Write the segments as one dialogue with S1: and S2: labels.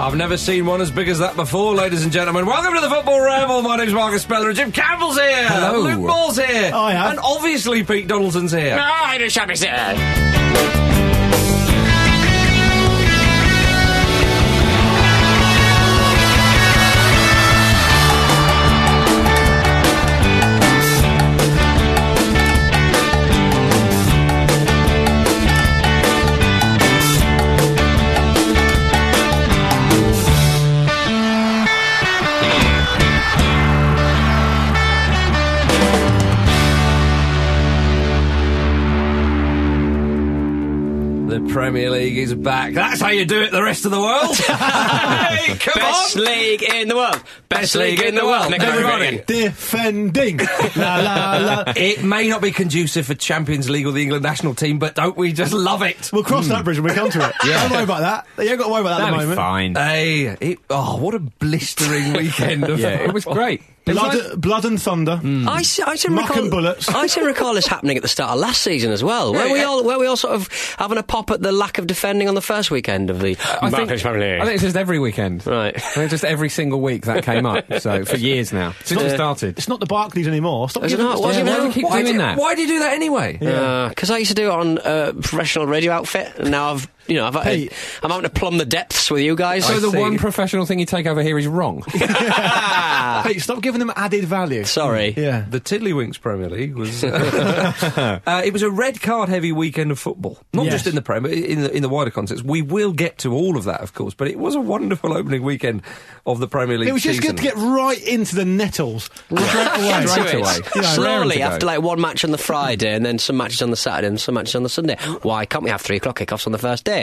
S1: I've never seen one as big as that before, ladies and gentlemen. Welcome to the Football Ramble. My name's Marcus Speller Jim Campbell's here.
S2: Hello.
S1: Luke Ball's here.
S2: I am.
S1: And obviously Pete Donaldson's here.
S2: Ah, I do shabby sir.
S1: The Premier League is back. That's how you do it the rest of the world. hey, come
S2: Best
S1: on.
S2: league in the world. Best league in the world. Nick
S1: Everybody.
S2: Everybody.
S3: Defending. la la la.
S1: It may not be conducive for Champions League or the England national team, but don't we just love it?
S3: We'll cross that bridge when we come to it.
S1: Yeah.
S3: Don't worry about that. You ain't got to worry about that at the moment.
S2: fine.
S1: Hey, it, oh, what a blistering weekend of
S2: Yeah, it was great. It was
S3: Blood,
S2: like-
S3: blood and thunder. Mm.
S4: I, se- I seem to
S3: Muck
S4: recall,
S3: and bullets.
S4: I seem to recall this happening at the start of last season as well. Where we all, where we all sort of having a pop at the lack of defending on the first weekend of the.
S2: Uh, I think, I think it's just every weekend.
S4: Right.
S2: I think just every single week that came up. So for years now, since it started.
S3: It's not the Barclays anymore. Stop
S4: Is it not?
S3: us
S4: Was
S3: the-
S4: it
S2: why do you keep
S1: why,
S2: doing
S1: do,
S2: that?
S1: why do you do that anyway?
S4: Uh, because I used to do it on a professional radio outfit, and now I've, you know, I've,
S3: Pete.
S4: I'm having to plumb the depths with you guys.
S2: So the
S1: see.
S2: one professional thing you take over here is wrong.
S3: Hey, stop giving them added value.
S4: Sorry.
S3: Yeah.
S1: The Tiddlywinks Premier League was. uh, it was a red card heavy weekend of football. Not
S3: Yes.
S1: just in the Premier, in the, in the wider context. We will get to all of that, of course, but it was a wonderful opening weekend of the Premier League
S3: It was just
S1: season.
S3: good to get right into the nettles. Straight away.
S4: Into
S2: Straight away.
S3: You know,
S4: Slowly,
S2: raring to go.
S4: after like one match on the Friday, and then some matches on the Saturday, and some matches on the Sunday. Why can't we have three o'clock kickoffs on the first day?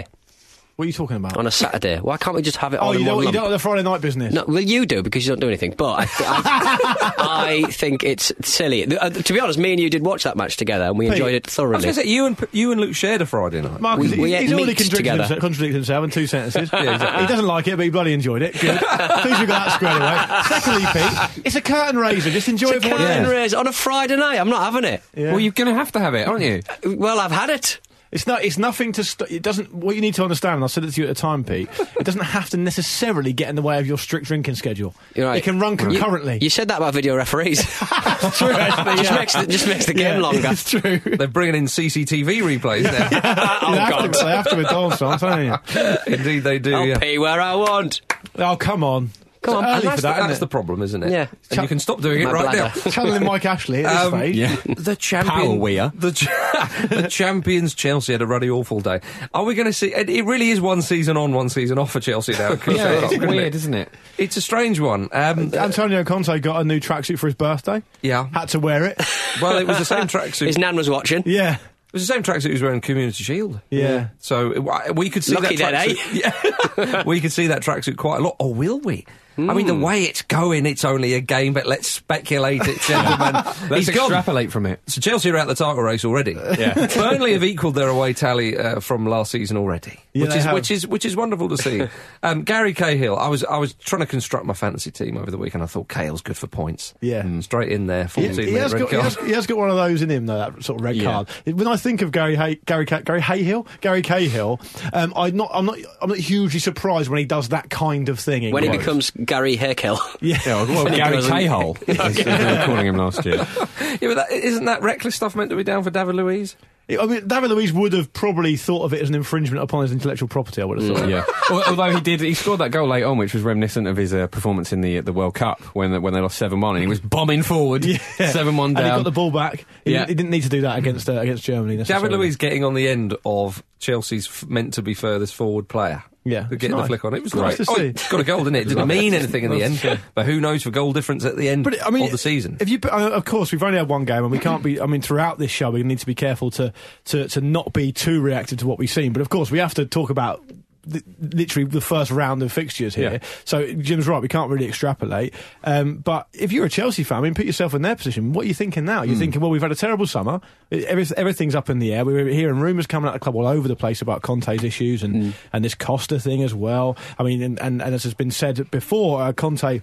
S3: What are you talking about?
S4: On a Saturday? Why can't we just have it
S3: oh,
S4: all in
S3: you
S4: one
S3: don't, you don't like the Friday night business?
S4: No, well, you do because you don't do anything. But I, th- I, I think it's silly. Uh, to be honest, me and you did watch that match together, and we
S3: Pete,
S4: enjoyed it thoroughly.
S1: I was
S4: thoroughly.
S1: going to say, you and, you and Luke shared a Friday night.
S3: Marcus,
S4: We- we
S3: he- he's already
S4: meat
S3: contradicted himself, contradicted himself in two sentences. He doesn't like it, but he bloody enjoyed it. Good. Please we got that squared away. Secondly, Pete, it's a curtain raiser. Just enjoy it for it
S4: Curtain
S3: is.
S4: raise on a Friday night. I'm not having it.
S3: Yeah.
S2: Well, you're going to have to have it, aren't you?
S4: Well, I've had it.
S3: It's not. It's nothing to. St- it doesn't. What you need to understand, and I said it to you at the time, Pete. it doesn't have to necessarily get in the way of your strict drinking schedule.
S4: You're right.
S3: It can run
S4: mm.
S3: concurrently.
S4: You, said that about video referees.
S3: It's true, actually,
S4: just,
S3: yeah.
S4: makes the, just makes the game
S3: Yeah,
S4: longer.
S3: It's true.
S1: They're bringing in CCTV replays now.
S3: oh, they, have to, they have to with Dolson, I'm telling you.
S1: Indeed, they do.
S4: I'll
S1: yeah.
S4: pay where I want.
S3: Oh, come on.
S4: Come on,
S1: And
S3: early
S1: that's,
S3: for that,
S1: the,
S3: isn't
S1: that's
S3: it?
S1: the problem, isn't it?
S4: Yeah.
S1: And you can stop doing it
S4: My
S1: right
S4: bladder.
S1: now.
S3: Channeling Mike Ashley at this
S1: Um,
S3: stage.
S2: Yeah.
S1: The champion,
S2: Power weir.
S1: the, cha- the champions Chelsea had a ruddy awful day. Are we going to see? It, it really is one season on, one season off for Chelsea now.
S2: Yeah, it's weird,
S1: it?
S2: isn't it?
S1: It's a strange one. Um,
S3: Antonio Conte got a new tracksuit for his birthday.
S1: yeah.
S3: Had to wear it.
S1: Well, it was the same tracksuit.
S4: His nan was watching.
S3: yeah.
S1: It was the same tracksuit he was wearing Community Shield.
S3: Yeah.
S1: So uh, we could see
S4: Lucky
S1: that
S4: then, eh?
S1: tracksuit. Yeah. we could see that tracksuit quite a lot. Or will we? I mean, the
S4: Hmm.
S1: way it's going, it's only a game, but let's speculate it, gentlemen.
S2: Let's
S1: He's gone.
S2: extrapolate from it.
S1: So Chelsea are out the title race already.
S2: Yeah.
S1: Burnley have equalled their away tally uh, from last season already,
S3: Yeah,
S1: which
S3: they
S1: is
S3: have.
S1: which is which is wonderful to see. um, Gary Cahill, I was I was trying to construct my fantasy team over the week, and I thought Cahill's good for points.
S3: Yeah.
S1: Mm, straight in there,
S3: He,
S1: fourteen
S3: he
S1: minute
S3: has got, he has, he has got one of those in him, though, that sort of red
S2: Yeah.
S3: card. When I think of Gary Hay, Gary Gary Hayhill, Gary Cahill, um, I'm not I'm not I'm not hugely surprised when he does that kind of thing. in
S4: When he becomes Gary Hairkill.
S3: yeah,
S2: Yeah, well, Gary
S4: goes in-
S2: Cahill, as they were calling him last year.
S1: yeah, but that, isn't that reckless stuff meant to be down for David Luiz?
S3: I mean, David Luiz would have probably thought of it as an infringement upon his intellectual property. I would have thought.
S2: Yeah. Although he did, he scored that goal late on, which was reminiscent of his uh, performance in the the World Cup when when they lost seven one, and he was bombing forward, seven one
S3: And he got the ball back. He,
S2: Yeah.
S3: didn't, he didn't need to do that against uh, against Germany.
S1: David
S3: necessarily.
S1: Luiz getting on the end of Chelsea's f- meant to be furthest forward player.
S3: Yeah,
S1: getting
S3: it's
S1: the flick on it. Was
S3: Nice
S1: great.
S3: to
S1: Oh,
S3: see.
S1: got a goal, didn't it? It didn't mean anything in the end, but who knows for goal difference at the end
S3: But I mean,
S1: of the season.
S3: If you, uh, of course, we've only had one game, and we can't be. I mean, throughout this show, we need to be careful to to to not be too reactive to what we've seen. But of course, we have to talk about. Th- Literally the first round of fixtures here,
S2: Yeah.
S3: so Jim's right. We can't really extrapolate. Um, but if you're a Chelsea fan, I mean, put yourself in their position. What are you thinking now? You're thinking, well, we've had a terrible summer. Every- everything's up in the air. We're hearing rumours coming out of the club all over the place about Conte's issues and and this Costa thing as well. I mean, and, and, and as has been said before, uh, Conte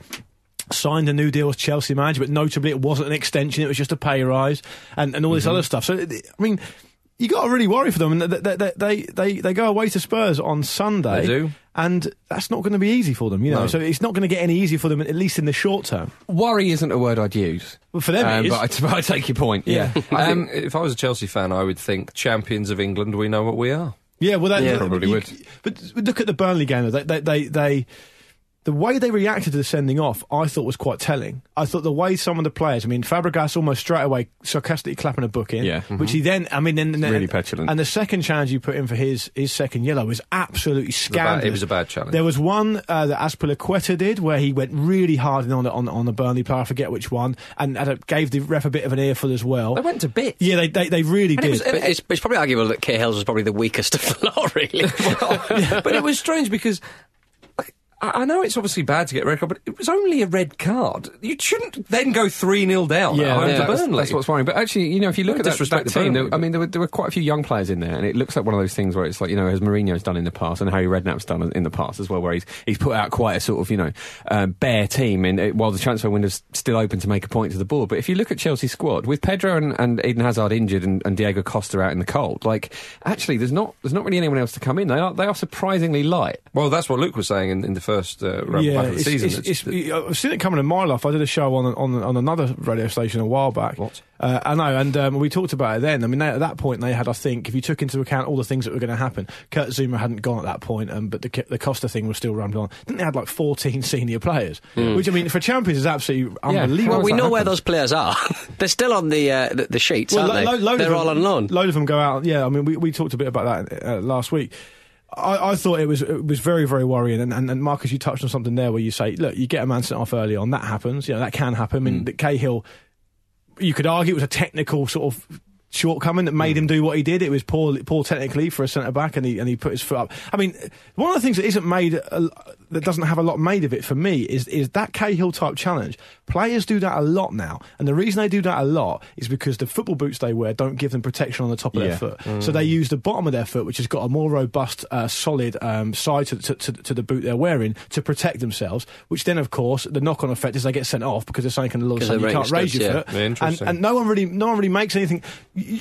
S3: signed a new deal with Chelsea manager, but notably it wasn't an extension; it was just a pay rise and, and all this other stuff. So, I mean, you got to really worry for them. And they, they, they, they, they go away to Spurs on Sunday.
S1: They do.
S3: and that's not going to be easy for them. You know,
S1: No.
S3: so it's not going to get any easier for them, at least in the short term.
S2: Worry isn't a word I'd use.
S3: Well, for them,
S2: Um, but, I, I take your point. Yeah.
S1: I
S2: Um,
S1: think if I was a Chelsea fan, I would think champions of England. We know what we are.
S3: Yeah, well, that,
S4: Yeah.
S2: Probably
S3: you-
S2: would.
S3: But look at the Burnley game. though. They, they, they, they, the way they reacted to the sending off, I thought was quite telling. I thought the way some of the players, I mean, Fabregas almost straight away sarcastically clapping a book in,
S2: Yeah.
S3: which he then, I mean, then, then
S2: really petulant.
S3: And the second challenge you put in for his his second yellow was absolutely
S1: a bad-
S3: scandalous.
S1: it was a bad challenge.
S3: There was one uh, that Azpilicueta did where he went really hard on the, on, on the Burnley player. I forget which one, and, and it gave the ref a bit of an earful as well.
S1: They went to bits.
S3: Yeah, they they, they really
S1: And it
S3: did.
S1: was-
S4: But it's, it's probably arguable that Cahill's was probably the weakest of the lot, really.
S1: but it was strange because like, I I know it's obviously bad to get a red card, but it was only a red card. You shouldn't then go 3 0 down
S3: Yeah,
S1: at home
S3: yeah,
S1: to Burnley.
S2: that's what's worrying. But actually, you know, if you look
S1: No
S2: at that,
S1: disrespect
S2: that team,
S1: Burnley,
S2: there, I mean, there were, there were quite a few young players in there, and it looks like one of those things where it's like, you know, as Mourinho's done in the past, and Harry Redknapp's done in the past as well, where he's he's put out quite a sort of, you know, uh, bare team, and uh, while the transfer window's still open to make a point to the board. But if you look at Chelsea's squad with Pedro and, and Eden Hazard injured and, and Diego Costa out in the cold, like actually, there's not there's not really anyone else to come in. They are they are surprisingly light.
S1: Well, that's what Luke was saying in, in the first uh, round back of the
S3: it's-
S1: season.
S3: it's-
S1: It's-
S3: it's- I've seen it coming in my life. I did a show on on, on another radio station a while back.
S1: What?
S3: Uh, I know, and um, we talked about it then. I mean, they, at that point, they had, I think, if you took into account all the things that were going to happen, Kurt Zouma hadn't gone at that point, um, but the, the Costa thing was still running on. I think they had like 14 senior players, which, I mean, for champions is absolutely unbelievable.
S4: well, we
S3: That
S4: know where those players are. They're still on the uh, the, the sheets, aren't
S3: lo-
S4: they?
S3: lo- load of
S4: They're
S3: them-
S4: all on loan.
S3: Load of them go out. Yeah, I mean, we, we talked a bit about that uh, last week. I, I thought it was it was very very worrying, and, and, and Marcus, you touched on something there where you say, look, you get a man sent off early on, that happens. You know, that can happen. I mean,
S4: Mm.
S3: that Cahill, you could argue it was a technical sort of shortcoming that
S4: Mm.
S3: made him do what he did. It was poor, poor technically for a centre back, and he and he put his foot up. I mean, one of the things that isn't made uh, that doesn't have a lot made of it for me is is that Cahill type challenge. Players do that a lot now, and the reason they do that a lot is because the football boots they wear don't give them protection on the top of
S2: Yeah.
S3: their foot, so they use the bottom of their foot, which has got a more robust, uh, solid um, side to, to, to, to the boot they're wearing to protect themselves. Which then, of course, the knock-on effect is they get sent off because they're saying, "Can the law
S4: 'Cause
S3: say
S4: they're
S3: you can't raise your
S4: steps,
S3: foot?" and, and no one really, no one really makes anything.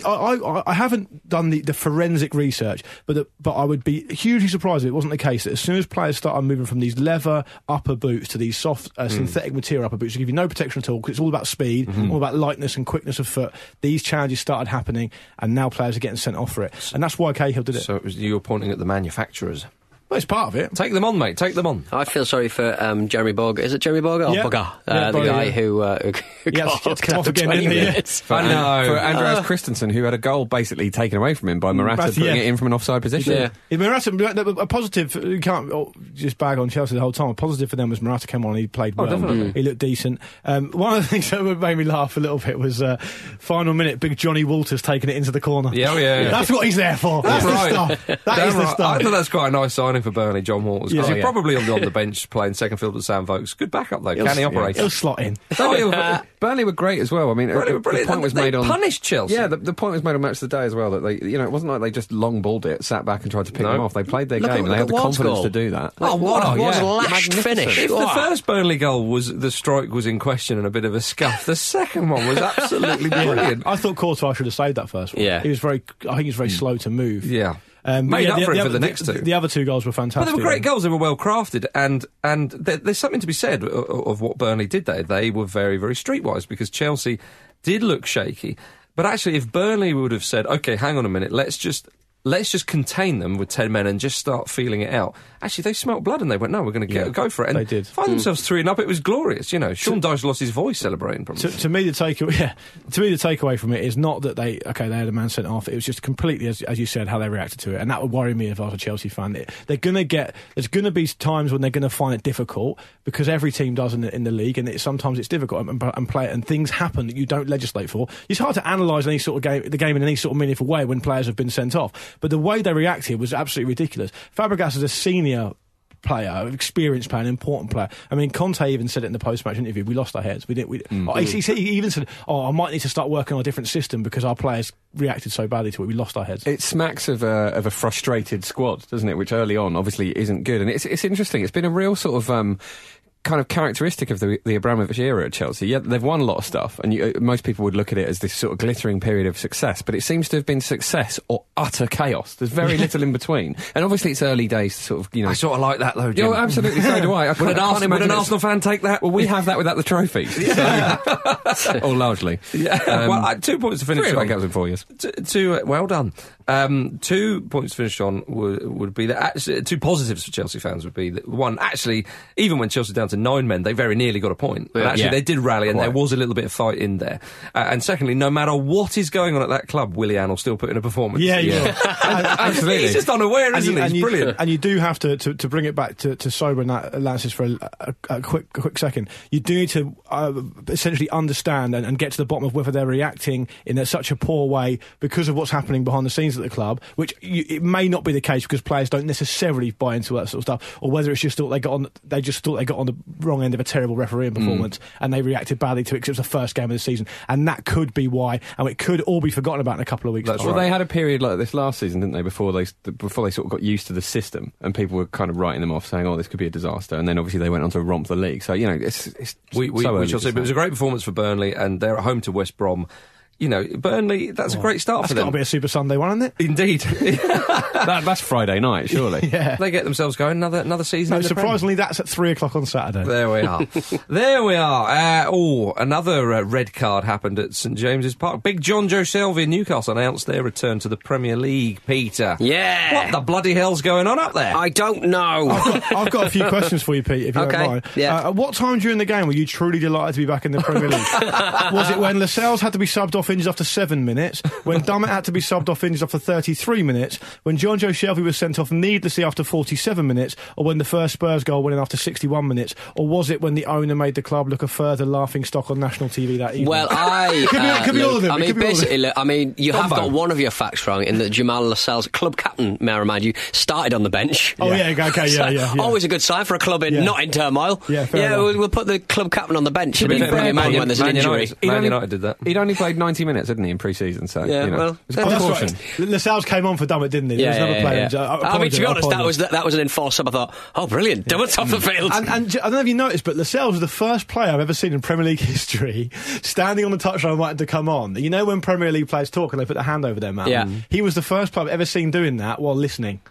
S3: I haven't done the, the forensic research, but the, but I would be hugely surprised if it wasn't the case that as soon as players started moving from these leather upper boots to these soft uh, synthetic material upper boots, to give you no protection at all, because it's all about speed, all about lightness and quickness of foot. These challenges started happening, and now players are getting sent off for it, and that's why Cahill did it.
S1: So it was, you were pointing at the manufacturers.
S3: Well, it's part of it.
S1: Take them on, mate. Take them on.
S4: I feel sorry for um, Jeremy Bog. Is it Jeremy Bog? Oh,
S3: Yeah.
S4: Bogger. Uh,
S3: Yeah,
S4: the guy
S3: yeah.
S4: who, uh, who
S3: He had to- he had to come off again,
S4: 20
S3: didn't he?
S4: minutes.
S2: For,
S1: I know.
S2: for Andreas Christensen, who had a goal basically taken away from him by Morata
S3: Morata,
S2: putting
S3: yeah.
S2: it in from an offside position.
S4: Yeah.
S3: If Morata, a positive, you can't oh, just bag on Chelsea the whole time. A positive for them was Morata came on and he played well.
S1: definitely.
S3: He looked decent. Um, one of the things that made me laugh a little bit was uh, final minute, big Johnny Walters taking it into the corner.
S1: Yeah, oh, yeah, yeah.
S3: That's what he's there for. That's
S1: Right.
S3: the stuff. That
S1: Damn
S3: is the
S1: right. I thought that's quite a nice signing for Burnley, Jon Walters. 'cause
S3: Yeah.
S1: he's
S3: Oh, yeah.
S1: probably on the, on the bench playing second field with Sam Vokes. Good backup though. Can he operate?
S3: He'll slot in.
S1: Oh, he'll-
S2: Burnley were great as well. I mean,
S1: Burnley were brilliant.
S2: the point was
S1: They
S2: made on
S1: punished Chelsea.
S2: Yeah, the, the point was made on Match of the Day as well that they, you know, it wasn't like they just long balled it, sat back and tried to pick
S1: No.
S2: them off. They played their
S4: Look
S2: game.
S4: at-
S2: and they had the
S4: at
S2: confidence
S4: goal.
S2: to do that.
S1: Oh, what a-
S4: What a
S2: yeah.
S4: lashed
S2: Magnificent.
S4: finish.
S1: If the first Burnley goal was the strike was in question and a bit of a scuff, the second one was absolutely brilliant.
S3: I thought Courtois should have saved that first one.
S4: Yeah.
S3: He was very, I think he was very hmm. slow to move.
S1: Yeah.
S3: Um,
S1: Made
S3: yeah,
S1: up
S3: the,
S1: for it for
S3: other-
S1: the next two.
S3: The other two goals were fantastic.
S1: But they were great goals. They were well crafted, and and there, there's something to be said of, of what Burnley did there. They were very very streetwise because Chelsea did look shaky. But actually, if Burnley would have said, "Okay, hang on a minute, let's just." Let's just contain them with ten men and just start feeling it out. Actually, they smelt blood and they went, "No, we're going to
S3: Yeah,
S1: go for it." And
S3: they did.
S1: find mm. themselves three and up. It was glorious, you know. Sean Dyche lost his voice celebrating. Probably.
S3: To, to me, the takeaway, yeah, to me, the takeaway from it is not that they, okay, they had a man sent off. It was just completely, as, as you said, how they reacted to it, and that would worry me if I was a Chelsea fan. It- they're going to get, there's going to be times when they're going to find it difficult because every team does in the, in the league, and it, sometimes it's difficult and, and play, and things happen that you don't legislate for. It's hard to analyse any sort of game, the game in any sort of meaningful way when players have been sent off. But the way they reacted was absolutely ridiculous. Fabregas is a senior player, experienced player, an important player. I mean, Conte even said it in the post-match interview. We lost our heads. We didn't. We, oh, he, he he even said, "Oh, I might need to start working on a different system because our players reacted so badly to it. We lost our heads."
S2: It smacks of a, of a frustrated squad, doesn't it? Which early on obviously isn't good, and it's it's interesting. It's been a real sort of. Um, Kind of characteristic of the the Abramovich era at Chelsea. Yeah, they've won a lot of stuff, and you, uh, most people would look at it as this sort of glittering period of success. But it seems to have been success or utter chaos. There's very little in between, and obviously it's early days. To sort of, you know,
S1: I sort of like that though. Jim.
S2: Yeah, well, absolutely. So do I. I
S1: Would an, Arsenal, would an Arsenal fan take that?
S2: Well, we have that without the trophies, so, or largely.
S1: Yeah.
S2: Um,
S1: well, I, two points to finish
S2: Three
S1: on.
S2: in four years.
S1: T- two, uh, well done. Um, two points to finish on would, would be that actually, two positives for Chelsea fans would be that one, actually, even when Chelsea were down to nine men, they very nearly got a point. But
S2: Yeah.
S1: actually,
S2: Yeah.
S1: they did rally and there was a little bit of fight in there. Uh, and secondly, no matter what is going on at that club, Willian will still put in a performance.
S3: yeah, yeah.
S2: Absolutely.
S1: He's just unaware, isn't
S3: you,
S1: he?
S3: and
S1: He's
S3: you,
S1: brilliant.
S3: And you do have to, to, to bring it back to, to sober and that Lances for a, a, a quick a quick second. You do need to uh, essentially understand and, and get to the bottom of whether they're reacting in such a poor way because of what's happening behind the scenes at the club, which you, it may not be the case because players don't necessarily buy into that sort of stuff, or whether it's just thought they got on they just thought they got on the wrong end of a terrible refereeing mm. performance and they reacted badly to it because it was the first game of the season, and that could be why, and it could all be forgotten about in a couple of weeks.
S1: That's.
S2: Well,
S1: right.
S2: they had a period like this last season, didn't they? Before they before they sort of got used to the system, and people were kind of writing them off, saying, "Oh, this could be a disaster." And then obviously they went on to romp the league. So you know, it's, it's
S1: We, we,
S2: so
S1: we
S2: early
S1: shall
S2: to
S1: see. But it was a great performance for Burnley, and they're at home to West Brom. You know, Burnley, that's a great start
S3: That's
S1: for
S3: got
S1: them.
S3: to be a Super Sunday one, isn't it?
S1: Indeed.
S2: that, that's Friday night, surely.
S3: Yeah.
S1: they get themselves going another another season.
S3: No,
S1: in the
S3: surprisingly, that's at three o'clock on Saturday.
S1: There we are. there we are. Uh, oh, another uh, red card happened at St James's Park. Big Jonjo Shelvey in Newcastle announced their return to the Premier League. Peter,
S4: Yeah.
S1: what the bloody hell's going on up there?
S4: I don't know.
S3: I've got, I've got a few questions for you, Pete, if you
S4: Okay,
S3: don't mind.
S4: yeah.
S3: Uh, at what time during the game were you truly delighted to be back in the Premier League? was it when Lascelles had to be subbed off off injured after seven minutes, when Dummett had to be subbed off injured after 33 minutes, when Jonjo Shelvey was sent off needlessly after 47 minutes, or when the first Spurs goal went in after 61 minutes, or was it when the owner made the club look a further laughing stock on national TV that evening?
S4: Well, I.
S3: could be-
S4: uh,
S3: could be all of them,
S4: I mean,
S3: could be all of them.
S4: basically, look, I mean, you have got one of your facts wrong in that Jamal Lascelles, club captain, may I remind you, started on the bench.
S3: Oh, yeah, okay, yeah, yeah, yeah.
S4: Always a good sign for a club in
S3: Yeah.
S4: not in turmoil.
S3: Yeah, fair
S4: yeah. We'll, we'll put the club captain on the bench and then
S2: fair,
S4: bring him on
S2: Man-
S4: when there's an
S1: Man
S4: injury.
S1: United, Man United did that.
S2: He'd only played 90 minutes, hadn't he, in pre-season? So
S4: Yeah,
S2: you know,
S4: well,
S2: it was
S4: Oh,
S3: that's
S2: precaution.
S3: right. Lascelles came on for Dummett, didn't he? There was
S4: Yeah,
S3: another
S4: yeah, yeah,
S3: so
S4: yeah.
S3: I,
S4: I mean, to be honest, that was that, that was an enforced sub. I thought, oh, brilliant, Dummett's off the mm. field.
S3: And, and j- I don't know if you noticed, but Lascelles was the first player I've ever seen in Premier League history standing on the touchline waiting to come on. You know when Premier League players talk and they put their hand over their mouth?
S4: Yeah.
S3: He was the first player I've ever seen doing that while listening.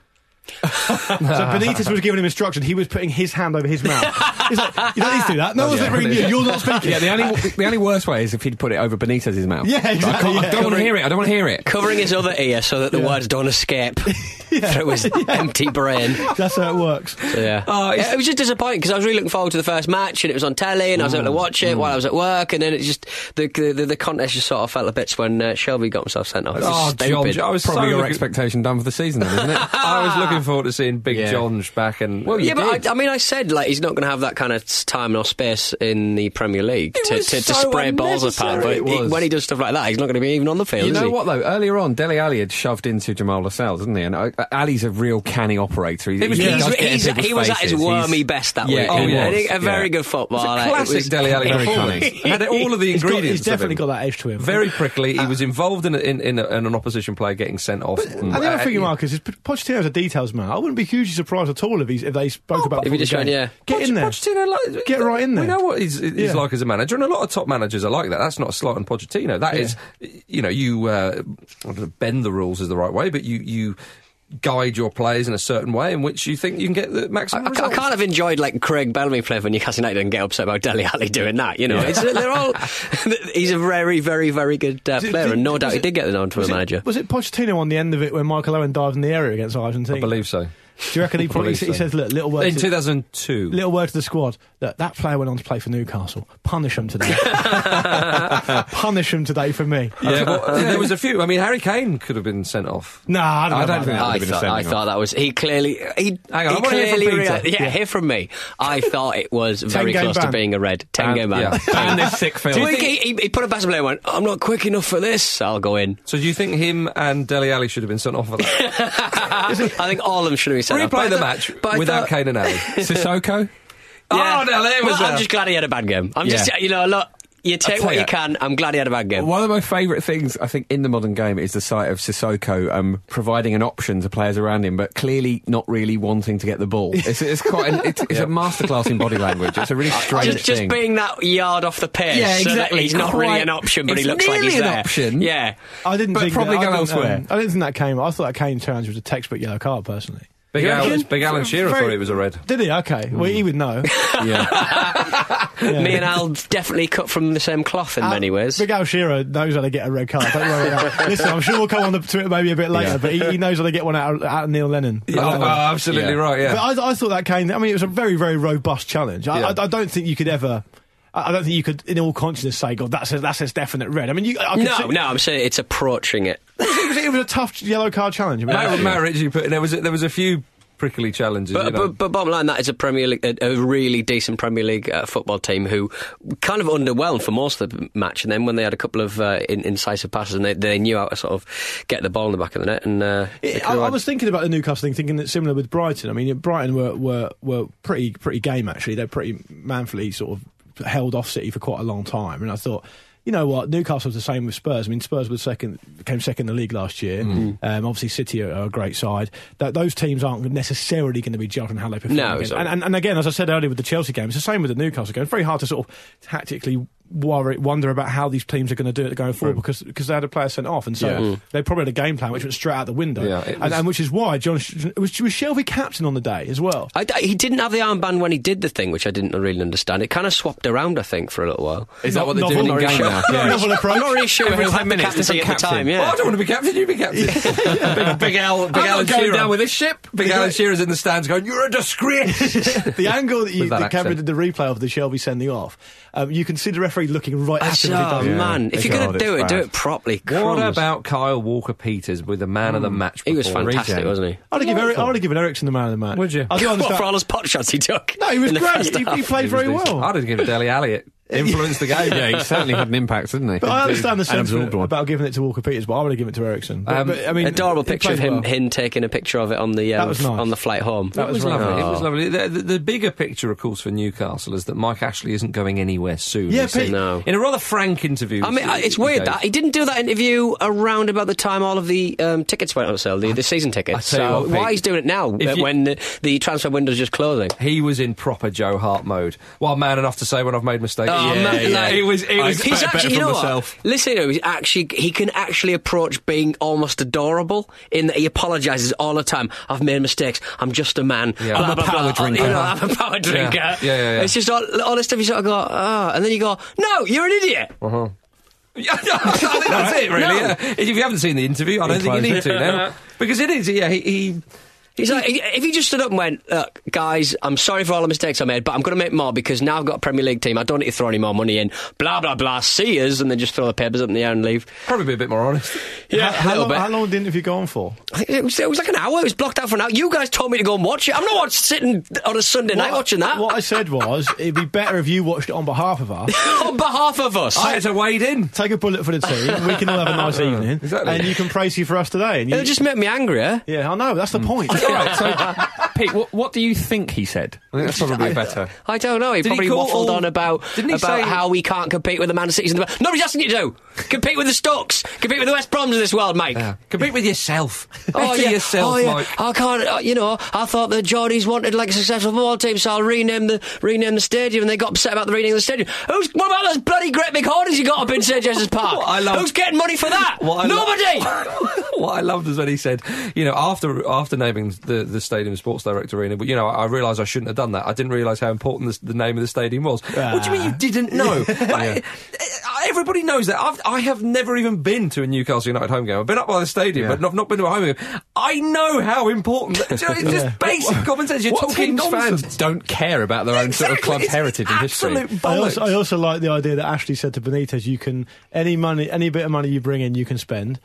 S3: So Benitez was giving him instruction. He was putting his hand over his mouth. He's like, you don't need to do that. No one's ever you. You're not speaking.
S2: Yeah, the only the only worst way is if he'd put it over Benitez's mouth.
S3: Yeah,
S2: But I,
S3: exactly,
S2: can't- I don't want to hear it. I don't want to hear it.
S4: Covering his other ear so that the
S3: Yeah.
S4: words don't escape through his empty brain.
S3: That's how it works.
S4: So, yeah.
S1: Oh,
S4: Yeah, it was just disappointing because I was really looking forward to the first match and it was on telly and I was able to watch it while I was at work and then it just the the, the contest just sort of fell to bits when uh, Shelvey got himself sent off. It was
S1: Oh,
S4: stupid.
S1: John, I was
S2: Probably
S1: so
S2: your
S1: looking-
S2: expectation done for the season, then, isn't it?
S1: I was looking forward to seeing Big
S2: Yeah.
S1: John back and well,
S4: yeah, but I, I mean, I said like he's not going to have that kind of time or space in the Premier League
S1: It
S4: to,
S1: was
S4: to, to spray balls apart.
S1: unnecessary,
S4: But he- when he does stuff like that, he's not going to be even on the field.
S2: You
S4: is
S2: know
S4: he?
S2: what though? Earlier on, Dele Alli had shoved into Jamal Lascelles, didn't he? And uh, uh Alli's a real canny operator. He,
S1: It was-
S2: he
S1: he's-
S2: does
S4: he's- he was at his wormy
S2: He's-
S4: best that
S2: Yeah,
S4: week.
S1: oh,
S2: he
S1: he was,
S4: a very good
S1: It
S4: footballer.
S1: a classic
S4: was-
S1: Dele Alli
S2: Very
S1: performance.
S2: cunning.
S1: Had all of the ingredients.
S3: he's definitely got that edge to him.
S1: Very prickly. He uh, was involved in, in, in, a, in an opposition player getting sent off.
S3: And uh, the other thing, Marcus, is Pochettino's a details man. I wouldn't be hugely surprised at all if, he's, if they spoke about
S4: if he just
S3: the
S4: went,
S3: game.
S4: yeah.
S3: Get in there.
S1: Pochettino, like,
S3: Get right in there.
S1: We know what he's, he's
S3: Yeah.
S1: like as a manager, and a lot of top managers are like that. That's not a slight on Pochettino. That is, you know, you uh, I don't know, bend the rules is the right way, but you you guide your players in a certain way in which you think you can get the maximum
S4: I, I
S1: results.
S4: kind of enjoyed like Craig Bellamy playing for Newcastle United and get upset about Dele Alli doing that. You know, it's, they're all. he's a very, very, very good uh, player,
S3: did-
S4: and no
S3: was
S4: doubt he did get the nod to a
S3: Was it,
S4: manager.
S3: was it Pochettino on the end of it when Michael Owen dived in the area against Argentina?
S1: I believe so.
S3: Do you reckon he probably
S1: believe
S3: he says, look, little word
S1: In 2002.
S3: little word to the squad that that player went on to play for Newcastle. Punish him today. Punish him today for me.
S1: Yeah, well, uh, there was a few. I mean, Harry Kane could have been sent off.
S3: Nah, I don't,
S2: I don't think
S3: that.
S2: would
S4: I
S2: have been a
S4: thought, I thought that was he clearly he,
S1: Hang on,
S4: he
S1: I wanna hear from
S4: clearly
S1: Peter.
S4: yeah,
S3: Yeah.
S4: hear from me. I thought it was very
S3: game
S4: close to being a red ten
S1: Ban-
S4: game ban.
S1: yeah.
S2: Ban this sick film.
S4: Do you think he, he, he put a pass play and went, I'm not quick enough for this, I'll go in.
S1: So do you think him and Dele Alli should have been sent off for that?
S4: I think all of them should have been sent off.
S1: Replay
S4: But I
S1: the
S4: thought-
S1: match
S4: but
S1: without
S4: thought-
S1: Kane and Alli.
S2: Sissoko?
S4: Yeah.
S1: Oh, no, there was
S4: Well, I'm just glad he had a bad game. I'm
S2: Yeah.
S4: just, you know, a lot. you take what you
S2: you.
S4: can. I'm glad he had a bad game.
S2: One of my favourite things, I think, in the modern game is the sight of Sissoko um, providing an option to players around him, but clearly not really wanting to get the ball. It's, it's quite, an, it's, it's a masterclass in body language. It's a really strange
S4: Just, just
S2: thing.
S4: being that yard off the pace.
S2: Yeah,
S4: so that
S2: exactly.
S4: he's not really an option, but he looks like he's
S2: nearly an
S4: there.
S2: option.
S4: Yeah.
S3: I didn't
S2: But
S3: think
S2: probably
S3: that,
S2: go
S3: I didn't,
S2: elsewhere.
S3: um, I didn't think that came. I thought that Kane challenge was a textbook yellow card, personally.
S1: Big
S3: You
S1: Alan. Big Alan Shearer
S3: Very-
S1: thought it was a red.
S3: Did he? Okay. Well, he would know.
S2: yeah.
S4: Me and Al definitely cut from the same cloth in many ways.
S3: Big Al Shearer knows how to get a red card. Don't worry about that. Listen, I'm sure we'll come on the Twitter maybe a bit later,
S2: Yeah.
S3: but he, he knows how to get one out of, out of Neil Lennon.
S1: Oh, oh, absolutely
S2: Yeah.
S1: right, yeah.
S3: But I, I thought that Kane. I mean, it was a very, very robust challenge. I,
S1: Yeah.
S3: I, I don't think you could ever. I I don't think you could, in all consciousness, say, "God, that's a, that's a definite red." I mean, you, I could
S4: No,
S3: see-
S4: no, I'm saying it's approaching it.
S3: It was, it was a tough yellow card challenge. I mean,
S1: Matt, Matt Ritchie put there was a, there was a few prickly challenges.
S4: But,
S1: you know.
S4: but, but bottom line, that is a Premier League, a, a really decent Premier League uh, football team who kind of underwhelmed for most of the match, and then when they had a couple of uh, in, incisive passes, and they, they knew how to sort of get the ball in the back of the net, and uh,
S3: It- I, I was thinking about the Newcastle thing, thinking that similar with Brighton. I mean, Brighton were were, were pretty pretty game actually. They're pretty manfully sort of held off City for quite a long time, and I thought. You know what? Newcastle was the same with Spurs. I mean, Spurs was second, came second in the league last year.
S4: Mm.
S3: Um, obviously, City are, are a great side. That those teams aren't necessarily going to be judged on how they perform.
S4: No,
S3: and, and, and again, as I said earlier with the Chelsea game, it's the same with the Newcastle game. It's very hard to sort of tactically worry, wonder about how these teams are going to do it going forward because because they had a player sent off, and so
S2: Yeah. Mm.
S3: they probably had a game plan which went straight out the window.
S1: Yeah, it
S3: and, and which is why John was, was Shelvey captain on the day as well.
S4: I, I- he didn't have the armband when he did the thing, which I didn't really understand. It kind of swapped around, I think, for a little while.
S2: Is that what they're doing in
S3: novel-
S2: game now? Yeah.
S3: novel approach.
S4: I'm not really sure
S2: Every
S4: who
S2: 10
S4: had the captaincy at
S2: different
S4: the time.
S2: captain.
S1: Oh, I don't want to be captain. You be captain. big, big Al, big
S3: I'm
S1: Alan
S3: going
S1: Shearer
S3: down
S1: with this ship. Big Alan Shearer's in the stands going, "You're a disgrace."
S3: the angle that you
S1: With that
S3: that Cameron did the replay of the Shelvey sending off, um, you can see the referee referee looking right at him. as he
S4: saw, man. If you're going to do
S2: it's
S4: it, do it properly.
S1: What
S4: Crumbs.
S1: about Kyle Walker Peters with the man of the mm. match?
S4: He was fantastic,
S2: Regen.
S4: wasn't he?
S3: I'd have given Eric, I would have given Eriksen the man of the match.
S1: Would you?
S3: I do
S4: What
S3: understand.
S4: for all those pot shots he took?
S3: no, he was great. He, he played very well.
S1: I'd have given Deli Elliott. Influenced the game.
S2: yeah, he certainly had an impact, didn't he?
S3: But I understand the
S2: And absorbed
S3: sentiment
S2: one.
S3: about giving it to Walker Peters, but I would have given it to Eriksen. But,
S1: Um,
S3: but, I mean,
S4: Adorable picture of him,
S3: well.
S4: him taking a picture of it on the um,
S3: That was nice.
S4: on the flight home.
S3: That
S1: It was
S3: really
S1: lovely.
S3: nice.
S1: It was lovely. The, the, the bigger picture, of course, for Newcastle is that Mike Ashley isn't going anywhere soon.
S3: Yeah, Pete-
S4: No.
S1: In a rather frank interview.
S4: I mean,
S1: he-
S4: it's
S1: he
S4: weird
S1: gave-
S4: that he didn't do that interview around about the time all of the um, tickets went on sale, the, the season tickets.
S1: I tell you
S4: So
S1: what, Pete,
S4: why he's doing it now uh,
S1: you-
S4: when the, the transfer window's just closing?
S1: He was in proper Joe Hart mode. Well, man enough to say when I've made mistakes.
S4: Oh,
S1: yeah,
S4: man,
S1: yeah.
S4: like-
S1: It was. It
S2: I
S1: was.
S4: He's
S2: better
S4: actually, you know
S2: myself.
S4: what? Listen to him. He's actually he can actually approach being almost adorable in that he apologises all the time. I've made mistakes. I'm just a man.
S1: Yeah.
S4: Blah,
S1: I'm a
S4: blah,
S2: power
S4: blah.
S2: drinker.
S4: You know, I'm a power drinker.
S1: Yeah, yeah, yeah.
S4: It's just all, all this stuff. You sort of go, ah, and then you go, no, you're an idiot.
S1: Yeah, I think that's it, really.
S4: No.
S1: yeah. If you haven't seen the interview, I don't think you need to now. Because it is, yeah, he. he
S4: He's like, if he just stood up and went, look, guys, I'm sorry for all the mistakes I made, but I'm going to make more because now I've got a Premier League team. I don't need to throw any more money in. Blah, blah, blah. See yous. And then just throw the papers up in the air and leave.
S1: probably be a bit more honest.
S4: Yeah,
S3: How, how,
S4: a little
S3: long,
S4: bit.
S3: how long did the interview go on for?
S4: It was, it was like an hour. It was blocked out for an hour. You guys told me to go and watch it. I'm not watch, sitting on a Sunday night watching that.
S3: What I said was, it'd be better if you watched it on behalf of us.
S4: on behalf of us.
S1: I had to wade in.
S3: Take a bullet for the team. We can all have a nice evening,
S1: Exactly.
S3: and you can praise you for us today. And you,
S4: It'll just make me angrier.
S3: yeah, I know. That's the point.
S2: Right, so, Pete, what, what do you think he said? I think that's probably better.
S4: I don't know. He
S1: Did he
S4: probably
S1: call
S4: waffled
S1: all-
S4: on about
S1: Didn't he
S4: about
S1: say-
S4: how we can't compete with the Man Cities. And the Nobody's asking you to. Compete with the Stokes. Compete with the West Broms of this world, mate.
S1: Compete with yourself.
S4: Oh
S1: Better
S4: yeah,
S1: yourself,
S4: oh, yeah.
S1: Mike.
S4: I can't. Uh, you know, I thought the Geordies wanted like a successful football team, so I'll rename the rename the stadium, and they got upset about the renaming of the stadium. Who's what about those bloody great big hoardings you got up in St James's Park?
S1: What I love-
S4: Who's getting money for that?
S1: What I lo-
S4: Nobody.
S1: what I loved was when he said, you know, after after naming the, the stadium Sports Direct Arena, but you know, I, I realised I shouldn't have done that. I didn't realise how important the, the name of the stadium was. What do you mean you ah. didn't know? Like, Everybody knows that. I've, I have never even been to a Newcastle United home game. I've been up by the stadium, but not, not been to a home game. I know how important. That, do you know, it's just basic common sense. You're
S2: What
S1: talking
S2: teams
S1: nonsense.
S2: fans don't care about their own sort of
S1: Exactly,
S2: club's
S1: it's
S2: heritage and history?
S3: I also, I also like the idea that Ashley said to Benitez, "You can any money, any bit of money you bring in, you can spend."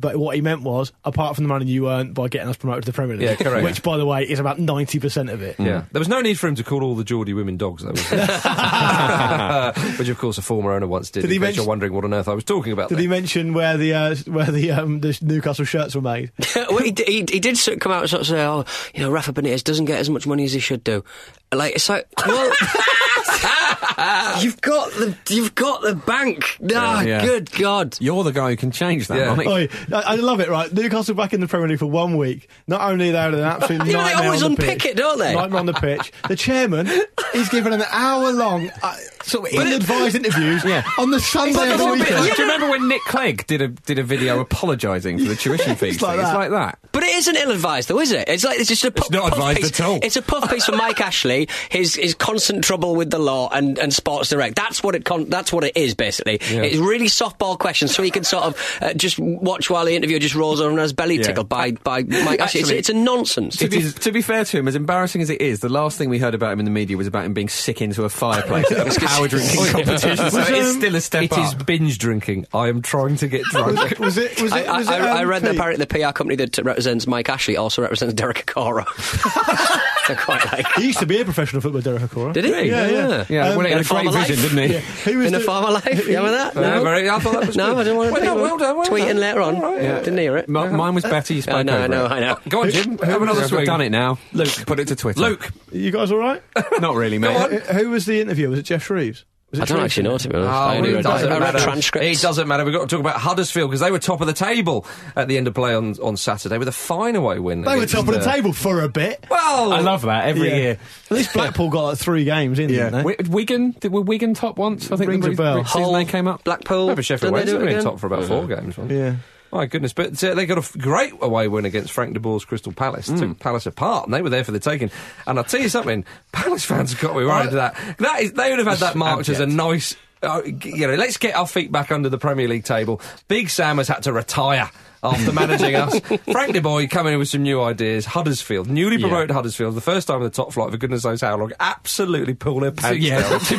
S3: But what he meant was, apart from the money you earned by getting us promoted to the Premier League,
S1: Yeah, correct.
S3: which, by the way, is about ninety percent of it.
S1: Yeah, there was no need for him to call all the Geordie women dogs, though. Was there? Which, of course, a former owner once did.
S3: Did he
S1: in
S3: mention-
S1: you're wondering what on earth I was talking about.
S3: Did
S1: there.
S3: he mention where the uh, where the um, the Newcastle shirts were made?
S4: well, he, d- he, he did sort of come out and sort of say, "Oh, you know, Rafa Benitez doesn't get as much money as he should do." Like it's like, well, you've got the you've got the bank. Ah,
S2: Yeah.
S4: good God.
S2: You're the guy who can change that,
S1: Yeah.
S2: Mike.
S3: Oi, I, I love it. Right, Newcastle back in the Premier League for one week. Not only are they an absolute
S4: Yeah, they
S3: nightmare
S4: always
S3: on the
S4: unpick
S3: pitch,
S4: it, don't they?
S3: Nightmare on the pitch. The chairman is given an hour long, uh, sort of ill-advised interviews
S2: Yeah.
S3: on the Sunday of the weekend.
S2: Do you remember when Nick Clegg did a did a video apologising for the tuition fees?
S3: It's like
S2: thing? It's
S3: that.
S2: like that.
S4: But it isn't ill-advised, though, is it? It's like it's just a pu-
S2: not advised
S4: piece.
S2: at all.
S4: It's a puff piece for Mike Ashley. His his constant trouble with the law and, and Sports Direct. That's what it con- that's what it is basically. It's really softball questions, so he can sort of uh, just watch while the interviewer just rolls over and has belly
S2: Yeah.
S4: tickled by by Mike Ashley. It's,
S2: Actually,
S4: it's a nonsense.
S2: To be, to be fair to him, as embarrassing as it is, the last thing we heard about him in the media was about him being sick into a fireplace at a power drinking competition. So it's
S3: um,
S2: still a step
S1: It
S2: up.
S1: is binge drinking. I am trying to get drunk.
S3: Was it? Was it?
S4: I,
S3: was
S4: I,
S3: it,
S4: I, I read that apparently the PR company that represents Mike Ashley also represents Derek Okora. I quite like.
S3: He used to be a professional footballer, Derek Okora.
S4: Did he?
S3: Yeah, yeah.
S2: yeah,
S3: Um,
S2: well, he
S4: in
S2: had
S4: a
S2: a great vision,
S4: life.
S2: didn't he?
S3: Who was
S4: In a farmer life, you remember that?
S1: Yeah, very- I thought that was
S4: no,
S1: good.
S4: I didn't want to.
S1: Well, no, well done, well
S4: Tweeting
S1: done.
S4: later on.
S1: All right, yeah.
S4: Didn't hear it.
S2: M- mine was better. You spoke
S4: I know, I know,
S2: it.
S4: I know.
S1: Go on, Jim. Have another
S2: We've
S1: swing.
S2: done it now.
S1: Luke.
S2: put it to Twitter.
S1: Luke.
S3: You guys all right?
S2: not really, mate.
S3: Uh, Who was the interview? Was it Geoff Shreeves? Was it
S4: I don't actually know, to be honest. I
S1: Oh,
S4: only
S1: it
S4: read,
S1: doesn't
S4: read
S1: matter.
S4: transcripts.
S1: It doesn't matter. We've got to talk about Huddersfield because they were top of the table at the end of play on, on Saturday with a fine away win.
S3: They were top of the
S1: uh,
S3: table for a bit.
S1: Well,
S2: I love that every
S3: Yeah.
S2: year.
S3: At least Blackpool got like three games in, didn't they?
S2: Wi- Wigan did, were Wigan top once? I think
S3: Rings
S2: the
S3: a bell.
S2: season
S4: Hull,
S2: they came up.
S4: Blackpool.
S1: Maybe Sheffield Wednesday
S4: do
S1: have
S4: it
S1: been
S4: again?
S1: top for about four games. wasn't?
S3: Yeah.
S1: My goodness, but uh, they got a f- great away win against Frank de Boer's Crystal Palace. Took Palace apart, and they were there for the taking. And I'll tell you something, Palace fans have got to be worried that that is they would have had that marked as a nice. Uh, you know, let's get our feet back under the Premier League table. Big Sam has had to retire after managing us. Frank de Boy coming in with some new ideas. Huddersfield, newly
S2: Yeah.
S1: promoted Huddersfield, the first time in the top flight for goodness knows how long, absolutely pull their pants
S2: yeah,
S1: down.
S2: to,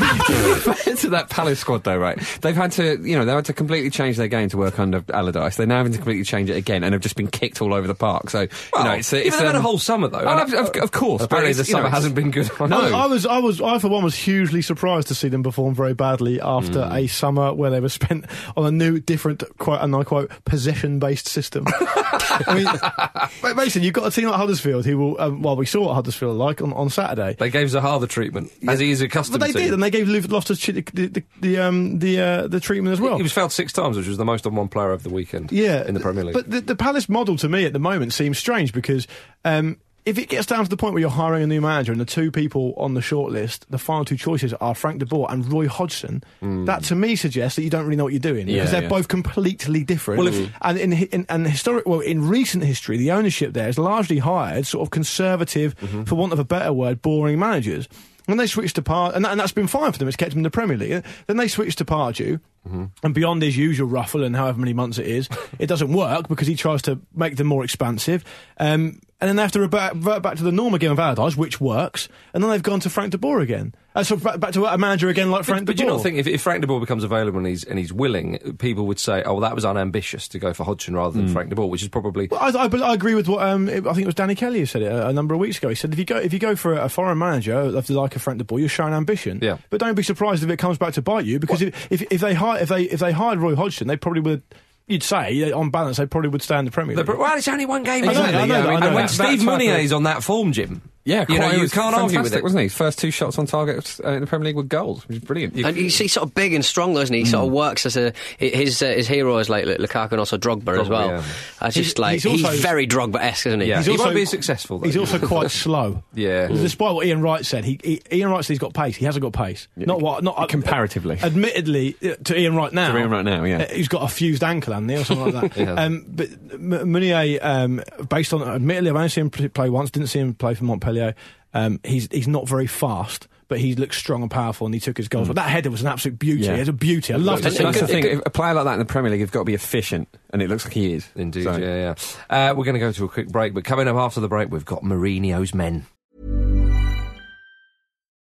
S2: be to that Palace squad though, right? They've had to, you know, they've had to completely change their game to work under Allardyce. They're now having to completely change it again, and have just been kicked all over the park. So,
S1: Well,
S2: you know, it's,
S1: yeah,
S2: it's
S1: but they've had a whole summer though.
S2: Oh,
S1: and,
S2: of, of, of course, but
S1: Apparently, the
S2: you know,
S1: summer hasn't been good.
S3: No, I was, I was, I for one was hugely surprised to see them perform very badly after
S1: Hmm.
S3: a summer where they were spent on a new, different, quote and I quote, possession-based system. I mean, basically, you've got a team like Huddersfield who will, um, well, we saw what Huddersfield like on, on Saturday.
S1: They gave Zaha the treatment as he is accustomed
S3: But they
S1: to.
S3: did, and they gave Loftus the the the, um, the, uh, the treatment as well.
S1: He was fouled six times, which was the most on one player over the weekend.
S3: Yeah,
S1: in the Premier League.
S3: But the, the Palace model to me at the moment seems strange because um, if it gets down to the point where you're hiring a new manager and the two people on the shortlist, the final two choices are Frank de Boer and Roy Hodgson, hmm. that to me suggests that you don't really know what you're doing
S2: Yeah,
S3: because they're
S2: yeah.
S3: both completely different.
S1: Well, if-
S3: and in, in and historic, well, in recent history, the ownership there has largely hired sort of conservative, mm-hmm. for want of a better word, boring managers. When they switched to Par, and, that, and that's been fine for them. It's kept them in the Premier League. Then they switched to Pardew, mm-hmm. and beyond his usual ruffle and however many months it is, it doesn't work because he tries to make them more expansive. Um, and then they have to revert, revert back to the norm again of Allardyce, which works. And then they've gone to Frank de Boer again. Uh, so back, back to a manager again like Frank
S1: but
S3: de
S1: do you not think if, if Frank de Boer becomes available and he's and he's willing, people would say, "Oh, well, that was unambitious to go for Hodgson rather than Frank de Boer," which is probably
S3: Well, I, I, I agree with what um, I think it was Danny Kelly who said it a, a number of weeks ago. He said if you go if you go for a, a foreign manager of the like of Frank de Boer, you're showing ambition.
S1: Yeah.
S3: But don't be surprised if it comes back to bite you because if, if if they hired if they if they hired Roy Hodgson, they probably would. You'd say on balance they probably would stay in the Premier League.
S1: pro- well, it's only one game.
S3: I know,
S1: isn't?
S3: I know
S1: Yeah,
S3: that, I
S1: and when
S3: that.
S1: Steve
S3: That type
S1: Meunier
S3: of-
S1: is on that form, Jim,
S2: Yeah,
S1: you know, you can't argue with it.
S2: wasn't he? First two shots on target uh, in the Premier League were goals, which is brilliant.
S4: And he's, he's sort of big and strong, though, isn't he? He sort of works as a his uh, his hero is like Lukaku and also Drogba, as well.
S1: yeah.
S4: I just
S3: He's-
S4: like
S3: he's
S4: he's, very Drogba-esque, isn't he?
S1: Yeah.
S3: He's
S1: he
S3: also-
S1: won't be successful. Though.
S3: He's also quite slow.
S1: Yeah.
S3: Despite what Ian Wright said, he, he Ian Wright said he's got pace. He hasn't got pace. Not what not
S2: Comparatively.
S3: admittedly, uh, to Ian Wright now.
S2: To Ian Wright now, yeah.
S3: uh, he's got a fused ankle, hasn't he, or something like that.
S1: Yeah.
S3: um, but M- Mounié, um, based on admittedly, I've only seen him play once. Didn't see him play for Montpellier. Um, he's he's not very fast. But he looks strong and powerful, and he took his goals. But that header was an absolute beauty.
S2: Yeah.
S3: It's a beauty. I love to
S2: That's,
S3: see
S2: that's the
S3: that.
S2: thing. If a player like that in the Premier League, you've got to be efficient, and it looks like he is.
S1: Indeed,
S2: So-
S1: yeah, yeah. Uh, we're going to go to a quick break, but coming up after the break, we've got Mourinho's men.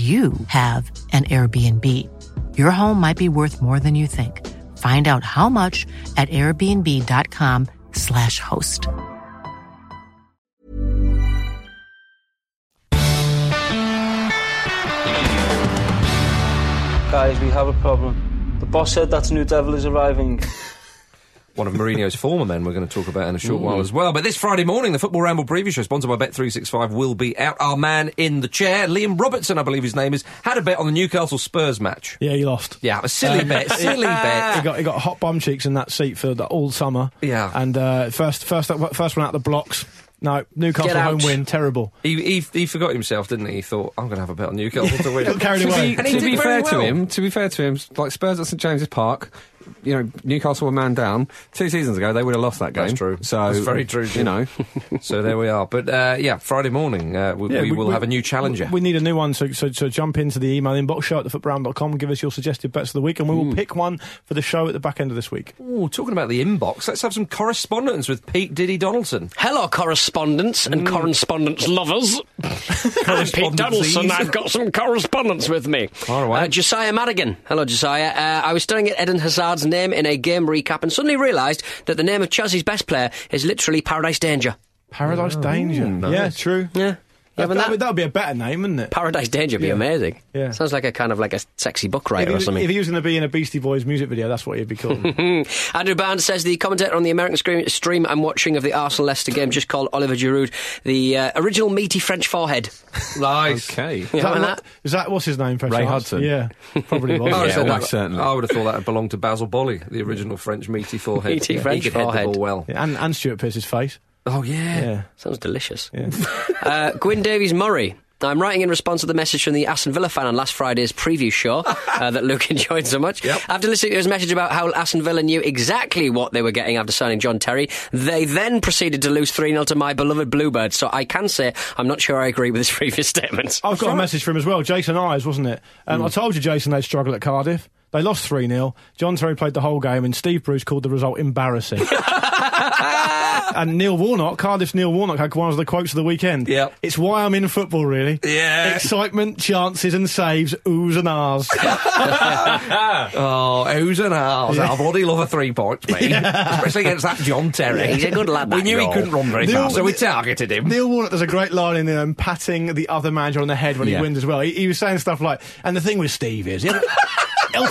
S5: you have an Airbnb. Your home might be worth more than you think. Find out how much at airbnb.com/slash host.
S6: Guys, we have a problem. The boss said that a new devil is arriving.
S1: One of Mourinho's former men we're going to talk about in a short while as well. But this Friday morning, the Football Ramble preview show, sponsored by Bet365, will be out. Our man in the chair, Liam Robertson, I believe his name is, had a bet on the Newcastle Spurs match.
S3: Yeah, he lost.
S1: Yeah, a silly
S3: Um,
S1: bet, silly bet.
S3: He got he got hot bum cheeks in that seat for the, all summer.
S1: Yeah.
S3: and uh, first first first one out the blocks. No, Newcastle home win, terrible.
S1: He, he, he forgot himself, didn't he? He thought, I'm going to have a bet on Newcastle to win.
S3: Carried
S2: to
S3: away.
S2: be,
S1: And he
S2: to be fair to him, to be fair to him, like Spurs at St James's Park, you know, Newcastle were man down two seasons ago. They would have lost that game.
S1: That's true.
S2: So
S1: That's very true,
S2: You know,
S1: so there we are. But uh, yeah, Friday morning, uh, we,
S3: Yeah,
S1: we, will have a new challenger.
S3: We need a new one, so, so, so jump into the email inbox, show at thefootbrown.com, give us your suggested bets of the week, and we will pick one for the show at the back end of this week.
S1: Ooh, talking about the inbox, let's have some correspondence with Pete Diddy Donaldson.
S4: Hello, correspondents and correspondence lovers. I'm Pete Donaldson. I've got some correspondence with me.
S1: All right.
S4: Uh, Josiah Madigan. Hello, Josiah. Uh, I was staring at Eden Hazard's name in a game recap and suddenly realised that the name of Chelsea's best player is literally Paradise Danger.
S3: Paradise oh. Danger. Yeah, true.
S4: Yeah.
S3: That, that,
S4: that-
S3: would, that would be a better name, wouldn't it?
S4: Paradise Danger would be
S3: Yeah.
S4: amazing.
S3: Yeah.
S4: Sounds like a kind of like a sexy book
S3: If
S4: writer
S3: he,
S4: or something.
S3: if he was going to be in a Beastie Boys music video, that's what he'd be called.
S4: Andrew Barnes says the commentator on the American screen, stream I'm watching of the Arsenal Leicester game just called Olivier Giroud the uh, original meaty French forehead.
S1: Nice.
S2: okay.
S3: Is that,
S4: that?
S3: is that what's his name? Fresh
S2: Ray
S3: Arts?
S2: Hudson.
S3: Yeah, probably was.
S1: I would, have
S2: Yeah,
S1: thought that,
S2: certainly.
S1: I would have thought that belonged to Basile Boli, the original French meaty forehead.
S4: Meaty
S1: Yeah,
S4: French
S1: he could head the
S4: forehead.
S1: ball well.
S3: Yeah, and, and Stuart Pearce's face.
S1: Oh yeah.
S3: Yeah.
S4: Sounds delicious.
S3: Yeah.
S4: Uh, Gwyn Davies Murray. I'm writing in response to the message from the Aston Villa fan on last Friday's preview show uh, that Luke enjoyed so much.
S1: Yep.
S4: After listening to his message about how Aston Villa knew exactly what they were getting after signing John Terry, they then proceeded to lose 3 0 to my beloved Bluebirds. So I can say I'm not sure I agree with his previous statements.
S3: I've got a message from him as well. Jason Eyes, wasn't it? Um, I told you, Jason, they'd struggle at Cardiff. They lost 3 0. John Terry played the whole game, and Steve Bruce called the result embarrassing. And Neil Warnock, Cardiff's Neil Warnock, had one of the quotes of the weekend.
S1: Yeah.
S3: It's why I'm in football, really.
S1: Yeah.
S3: Excitement, chances, and saves, oohs and ahs.
S1: Oh, who's an arse? I bloody love a three points, mate. Especially against that John Terry.
S4: He's a good lad,
S1: We knew he couldn't run very
S3: Neil-
S1: fast, so we targeted him.
S3: Neil Warnock, there's a great line in there, um, patting the other manager on the head when
S2: Yeah.
S3: he wins as well. He, he was saying stuff like, and the thing with Steve is, he'll,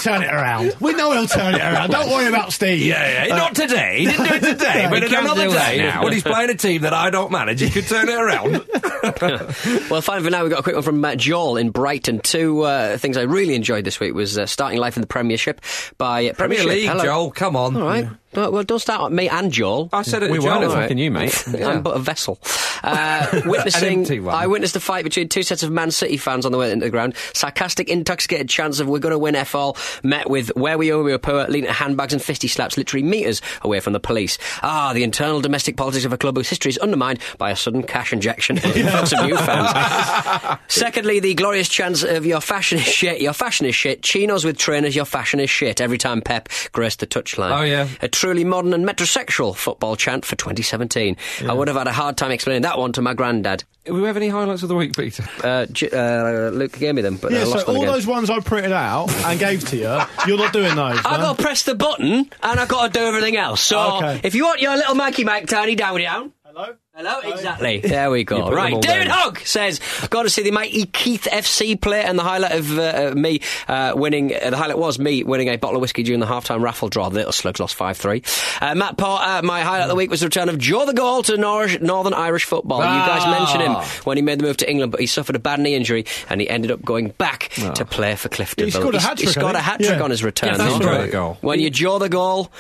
S3: turn it around. We know he'll turn it around. Don't worry about Steve.
S1: Yeah, yeah. Not today. He didn't do it today, but another
S2: do that now.
S1: when he's playing a team that I don't manage, he could turn it around.
S4: Well, fine for now. We've got a quick one from Matt Joel in Brighton. Two uh, things I really enjoyed this week was uh, starting life in the Premiership by
S1: Premier
S4: Premiership.
S1: League,
S4: Hello.
S1: Joel, come on.
S4: All right. Well, well, don't start with me and Joel.
S1: I said it.
S2: we
S1: to
S2: weren't
S1: Joel.
S2: attacking you, mate.
S4: I'm but a vessel. Uh, witnessing. I witnessed a fight between two sets of Man City fans on the way into the ground. Sarcastic, intoxicated chants of "We're going to win F all" met with "Where we are, we are poor," leaning at handbags and fisty slaps, literally meters away from the police. Ah, the internal domestic politics of a club whose history is undermined by a sudden cash injection and influx of new fans. Secondly, the glorious chants of "Your fashion is shit, your fashion is shit," chinos with trainers, your fashion is shit. Every time Pep graced the touchline.
S1: Oh, yeah.
S4: A truly modern and metrosexual football chant for 2017. I would have had a hard time explaining that one to my granddad.
S1: Do we have any highlights of the week, Peter?
S4: Uh, uh, Luke gave me them, but
S3: Yeah,
S4: I
S3: so
S4: lost them
S3: all
S4: again.
S3: those ones I printed out and gave to you, you're not doing those.
S4: I
S3: no?
S4: got to press the button and I got to do everything else. So
S3: Okay.
S4: if you want your little Mikey Mike tiny down down.
S3: Hello?
S4: Hello, exactly. There we go. Right,
S1: all
S4: David
S1: down.
S4: Hogg says, "Got to see the mighty Keith FC play." And the highlight of uh, me uh, winning, uh, the highlight was me winning a bottle of whiskey during the half-time raffle draw. The Little Slugs lost five three. Uh, Matt Porter, my highlight of the week was the return of Joe the Goal to Nor- Northern Irish football. You guys
S1: Ah.
S4: mentioned him when he made the move to England, but he suffered a bad knee injury and he ended up going back to play for Clifton.
S3: He scored a hat-trick,
S4: He scored
S3: I
S4: a hat trick
S3: Yeah.
S4: on his return.
S2: Yeah,
S4: though.
S2: that's right. goal.
S4: When you jaw the goal,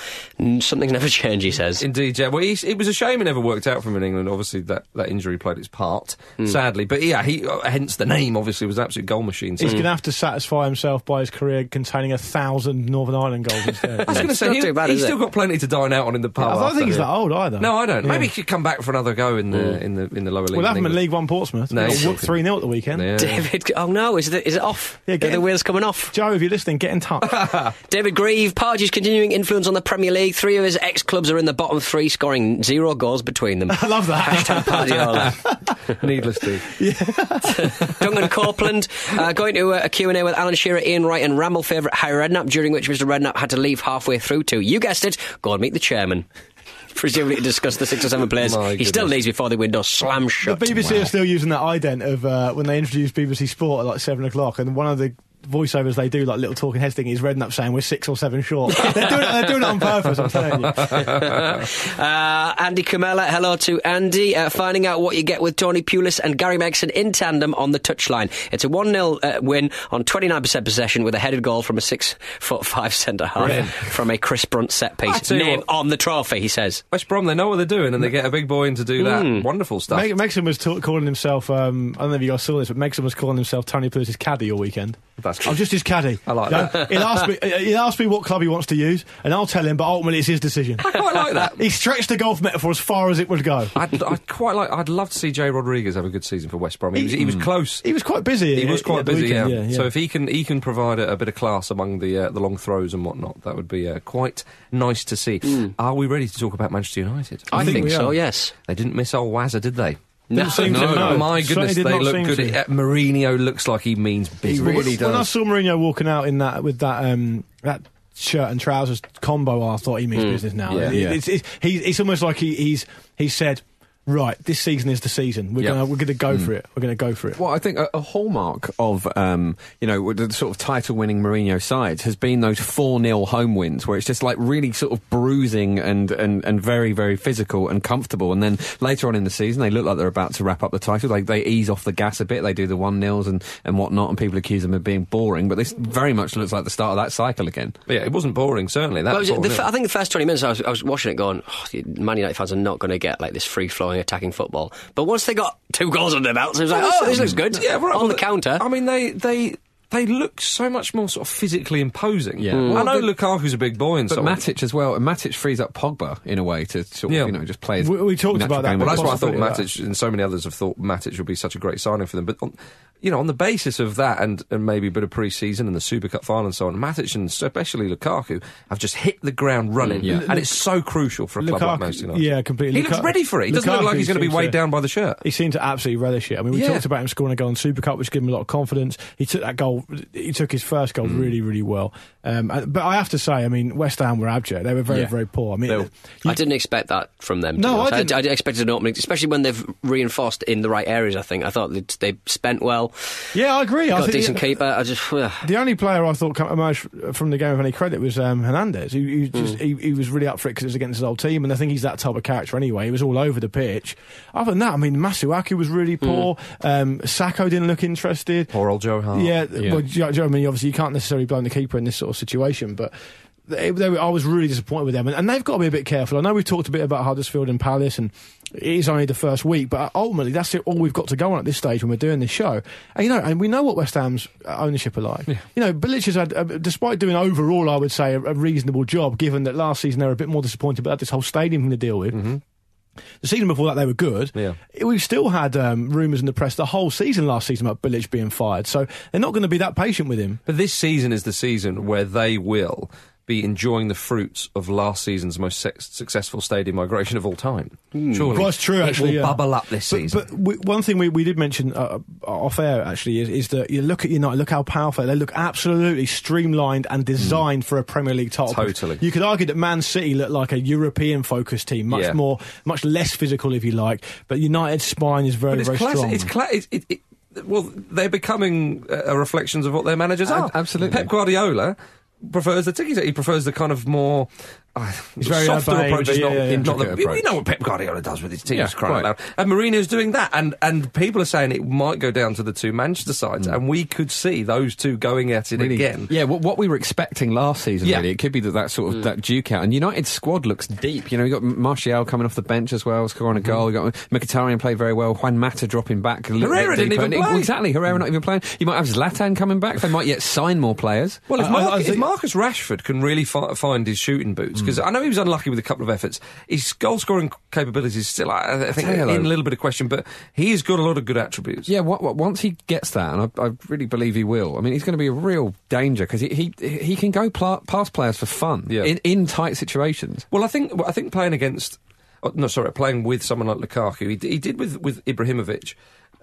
S4: something never change. He says.
S1: Indeed, yeah. Well, he's, it was a shame it never worked out for him in England. Obviously, that, that injury played its part,
S4: Hmm.
S1: sadly. But yeah, he uh, hence the name. Obviously, was an absolute goal machine. So
S3: He's going to have to satisfy himself by his career containing a thousand Northern Ireland goals instead.
S1: I was going to say he,
S4: too bad,
S1: he's still
S4: it?
S1: got plenty to dine out on in the pub.
S3: I don't think he's that old either.
S1: No, I don't.
S3: Yeah.
S1: Maybe he could come back for another go in the in the in the lower league.
S3: We'll have
S1: in
S3: him in League One Portsmouth.
S1: No,
S3: No,
S1: he's
S3: 3 0 at the weekend.
S1: Yeah.
S4: David, oh no, is it, is it off?
S3: Yeah,
S4: Are
S3: get
S4: the
S3: him.
S4: wheels coming off?
S3: Joe, if you're listening, get in touch.
S4: David Grieve, Pardews continuing influence on the Premier League. Three of his ex clubs are in the bottom three, scoring zero goals between them.
S3: I love that.
S4: Hashtag Pardiola.
S1: Needless to.
S4: Duncan Copeland uh, going to a, a Q&A with Alan Shearer, Ian Wright and Ramble favourite Harry Redknapp, during which Mr Redknapp had to leave halfway through to, you guessed it, go and meet the chairman. Presumably to discuss the six or seven players
S1: My
S4: he still
S1: goodness.
S4: leaves before the window slams shut.
S3: The
S4: shut.
S3: BBC are still using that ident of uh, when they introduced BBC Sport at like seven o'clock, and one of the voiceovers they do, like little talking heads thing, is Redknapp saying we're six or seven short. they're, doing it, they're doing it on purpose. I'm telling you.
S4: uh, Andy Camella, hello to Andy. Uh, finding out what you get with Tony Pulis and Gary Megson in tandem on the touchline. It's a 1 0 uh, win on 29% possession with a headed goal from a six foot five centre half from a Chris Brunt set piece. Name
S1: what-
S4: on the trophy, he says.
S1: West Brom, they know what they're doing, and they get a big boy in to do that
S4: Mm.
S1: wonderful stuff.
S3: Meg- Megson was ta- calling himself. Um, I don't know if you guys saw this, but Megson was calling himself Tony Pulis' caddy all weekend.
S1: That's
S3: I'm just his caddy.
S1: I like
S3: You know,
S1: that.
S3: He'll ask me. He'll ask me what club he wants to use, and I'll tell him. But ultimately, it's his decision.
S1: I quite like that.
S3: He stretched the golf metaphor as far as it would go.
S1: I'd, I'd quite like. I'd love to see Jay Rodriguez have a good season for West Brom. He was, he was close.
S3: He was quite busy.
S1: He was quite
S3: at
S1: busy,
S3: weekend,
S1: yeah.
S3: yeah, yeah.
S1: So if he can, he can provide a, a bit of class among the uh, the long throws and whatnot. That would be uh, quite nice to see. Are we ready to talk about Manchester United?
S4: I,
S3: think
S4: think, so, yes.
S1: They didn't miss old Wazza, did they?
S4: No,
S3: Didn't seem to,
S1: No,
S3: no.
S1: my goodness, they look good.
S3: to.
S1: Uh, Mourinho looks like he means business.
S3: He really When I saw Mourinho walking out in that with that um, that shirt and trousers combo, I thought he means business now.
S1: Yeah.
S3: It-
S2: Yeah.
S3: It's, it's, he's, it's almost like he, he's he said, right, this season is the season. We're
S1: Yeah.
S3: gonna we're gonna go for it. We're gonna go for it.
S2: Well, I think a, a hallmark of um, you know the sort of title-winning Mourinho sides has been those four 0 home wins, where it's just like really sort of bruising and, and, and very very physical and comfortable. And then later on in the season, they look like they're about to wrap up the title. Like they ease off the gas a bit. They do the one nils and and whatnot, and people accuse them of being boring. But this very much looks like the start of that cycle again.
S1: But yeah, it wasn't boring. Certainly, that
S4: Well,
S1: was
S4: the,
S1: all,
S4: f- I think the first 20 minutes I was, I was watching it going, oh, Man United fans are not going to get like this free flowing attacking football. But once they got two goals under their belts, it was like, oh, this looks good.
S1: Yeah, right.
S4: On
S1: well,
S4: the counter.
S1: I mean, they they they look so much more sort of physically imposing.
S2: Yeah.
S1: I
S2: Mm.
S1: know
S2: Well,
S1: Lukaku's a big boy and
S2: But
S1: so on.
S2: Matic as well. And Matic frees up Pogba in a way to sort of
S1: Yeah.
S2: you know just play. his
S3: We- we talked about that,
S1: Well, that's why I thought
S3: possibility of
S1: Matic and so many others have thought Matic would be such a great signing for them. But on, you know, on the basis of that and, and maybe a bit of pre-season and the Super Cup final and so on, Matic and especially Lukaku have just hit the ground running,
S2: Yeah.
S1: and it's so crucial for a club like Manchester United.
S3: yeah, completely.
S1: He looks ready for it. He doesn't look like he's going to be
S3: seems
S1: weighed down by the shirt.
S3: He seemed to absolutely relish it. I mean, we
S1: Yeah.
S3: talked about him scoring a goal in Super Cup, which gave him a lot of confidence. He took that goal. He took his first goal
S1: Mm.
S3: really, really well. Um, but I have to say, I mean, West Ham were abject. They were very,
S2: Yeah.
S3: very poor. I mean,
S2: were-
S3: you-
S4: I didn't expect that from them.
S3: No. I didn't.
S4: I, expected an opening, especially when they've reinforced in the right areas. I think I thought they'd, they spent well,
S3: yeah, I agree. I
S4: got a
S3: think
S4: decent keeper. I just ugh.
S3: The only player I thought emerged from the game with any credit was um, Hernandez. He, he, just,
S4: Hmm.
S3: he, he was really up for it because it was against his old team, and I think he's that type of character anyway. He was all over the pitch. Other than that, I mean, Masuaku was really
S4: Hmm.
S3: poor. Um, Sakho didn't look interested.
S1: Poor old Joe Hart.
S3: Yeah,
S2: Yeah.
S3: Well, do you know- do you know I mean, obviously, you can't necessarily blame the keeper in this sort of situation, but. They, they I was really disappointed with them, and, and they've got to be a bit careful. I know we've talked a bit about Huddersfield and Palace, and it is only the first week, but ultimately that's it, all we've got to go on at this stage when we're doing this show. And you know, and we know what West Ham's uh, ownership are like. You know, Bilic has had, uh, despite doing overall, I would say, a, a reasonable job, given that last season they were a bit more disappointed about this whole stadium thing to deal with. The season before that, they were good.
S1: Yeah.
S3: We've still had um, rumours in the press the whole season last season about Bilic being fired, so they're not going to be that patient with him.
S1: But this season is the season where they will be enjoying the fruits of last season's most sex- successful stadium migration of all time. Surely,
S3: Well, that's true,
S1: It will
S3: yeah.
S1: bubble up this
S3: But,
S1: season.
S3: but we, one thing we, we did mention uh, off air actually is, is that you look at United, look how powerful they look, absolutely streamlined and designed for a Premier League title.
S1: Hmm. Totally.
S3: You could argue that Man City looked like a European focused team, much
S1: Yeah.
S3: more, much less physical if you like. But United's spine is very, very
S1: classic.
S3: strong.
S1: It's cla- it, it, well, they're becoming uh, reflections of what their managers are.
S2: absolutely.
S1: Pep Guardiola prefers the tiki He prefers the kind of more. Uh,
S3: very
S1: softer
S3: urbane,
S1: approach. Is
S3: yeah,
S1: not,
S3: yeah, yeah.
S1: not the,
S2: Intricate
S1: we know what Pep Guardiola does with his teams,
S2: Yeah,
S1: crying out loud. And Mourinho's doing that, and and people are saying it might go down to the two Manchester sides, hmm. and we could see those two going at it
S2: Really-
S1: again.
S2: Yeah, what, what we were expecting last season,
S1: Yeah.
S2: really. It could be that, that sort of hmm. that duke out. And United's squad looks deep. You know, you got Martial coming off the bench as well, scoring a hmm. goal. You got Mkhitaryan played very well. Juan Mata dropping back. A
S1: Herrera
S2: bit
S1: didn't even play.
S2: Exactly, Herrera not even playing. You might have Zlatan coming back. They might yet sign more players.
S1: Well, if, uh,
S3: I- I-
S1: Marcus,
S3: I
S1: if Marcus Rashford can really fi- find his shooting boots, because I know he was unlucky with a couple of efforts, his goal scoring capabilities is still, I, I think,
S2: you,
S1: in a little bit of question, but he's got a lot of good attributes.
S2: Yeah, what, what, once he gets that, and I, I really believe he will. I mean, he's going to be a real danger because he, he he can go pla- past players for fun
S1: Yeah.
S2: in in tight situations.
S1: Well, I think I think playing against, oh, no, sorry, playing with someone like Lukaku, he, he did with with Ibrahimovic.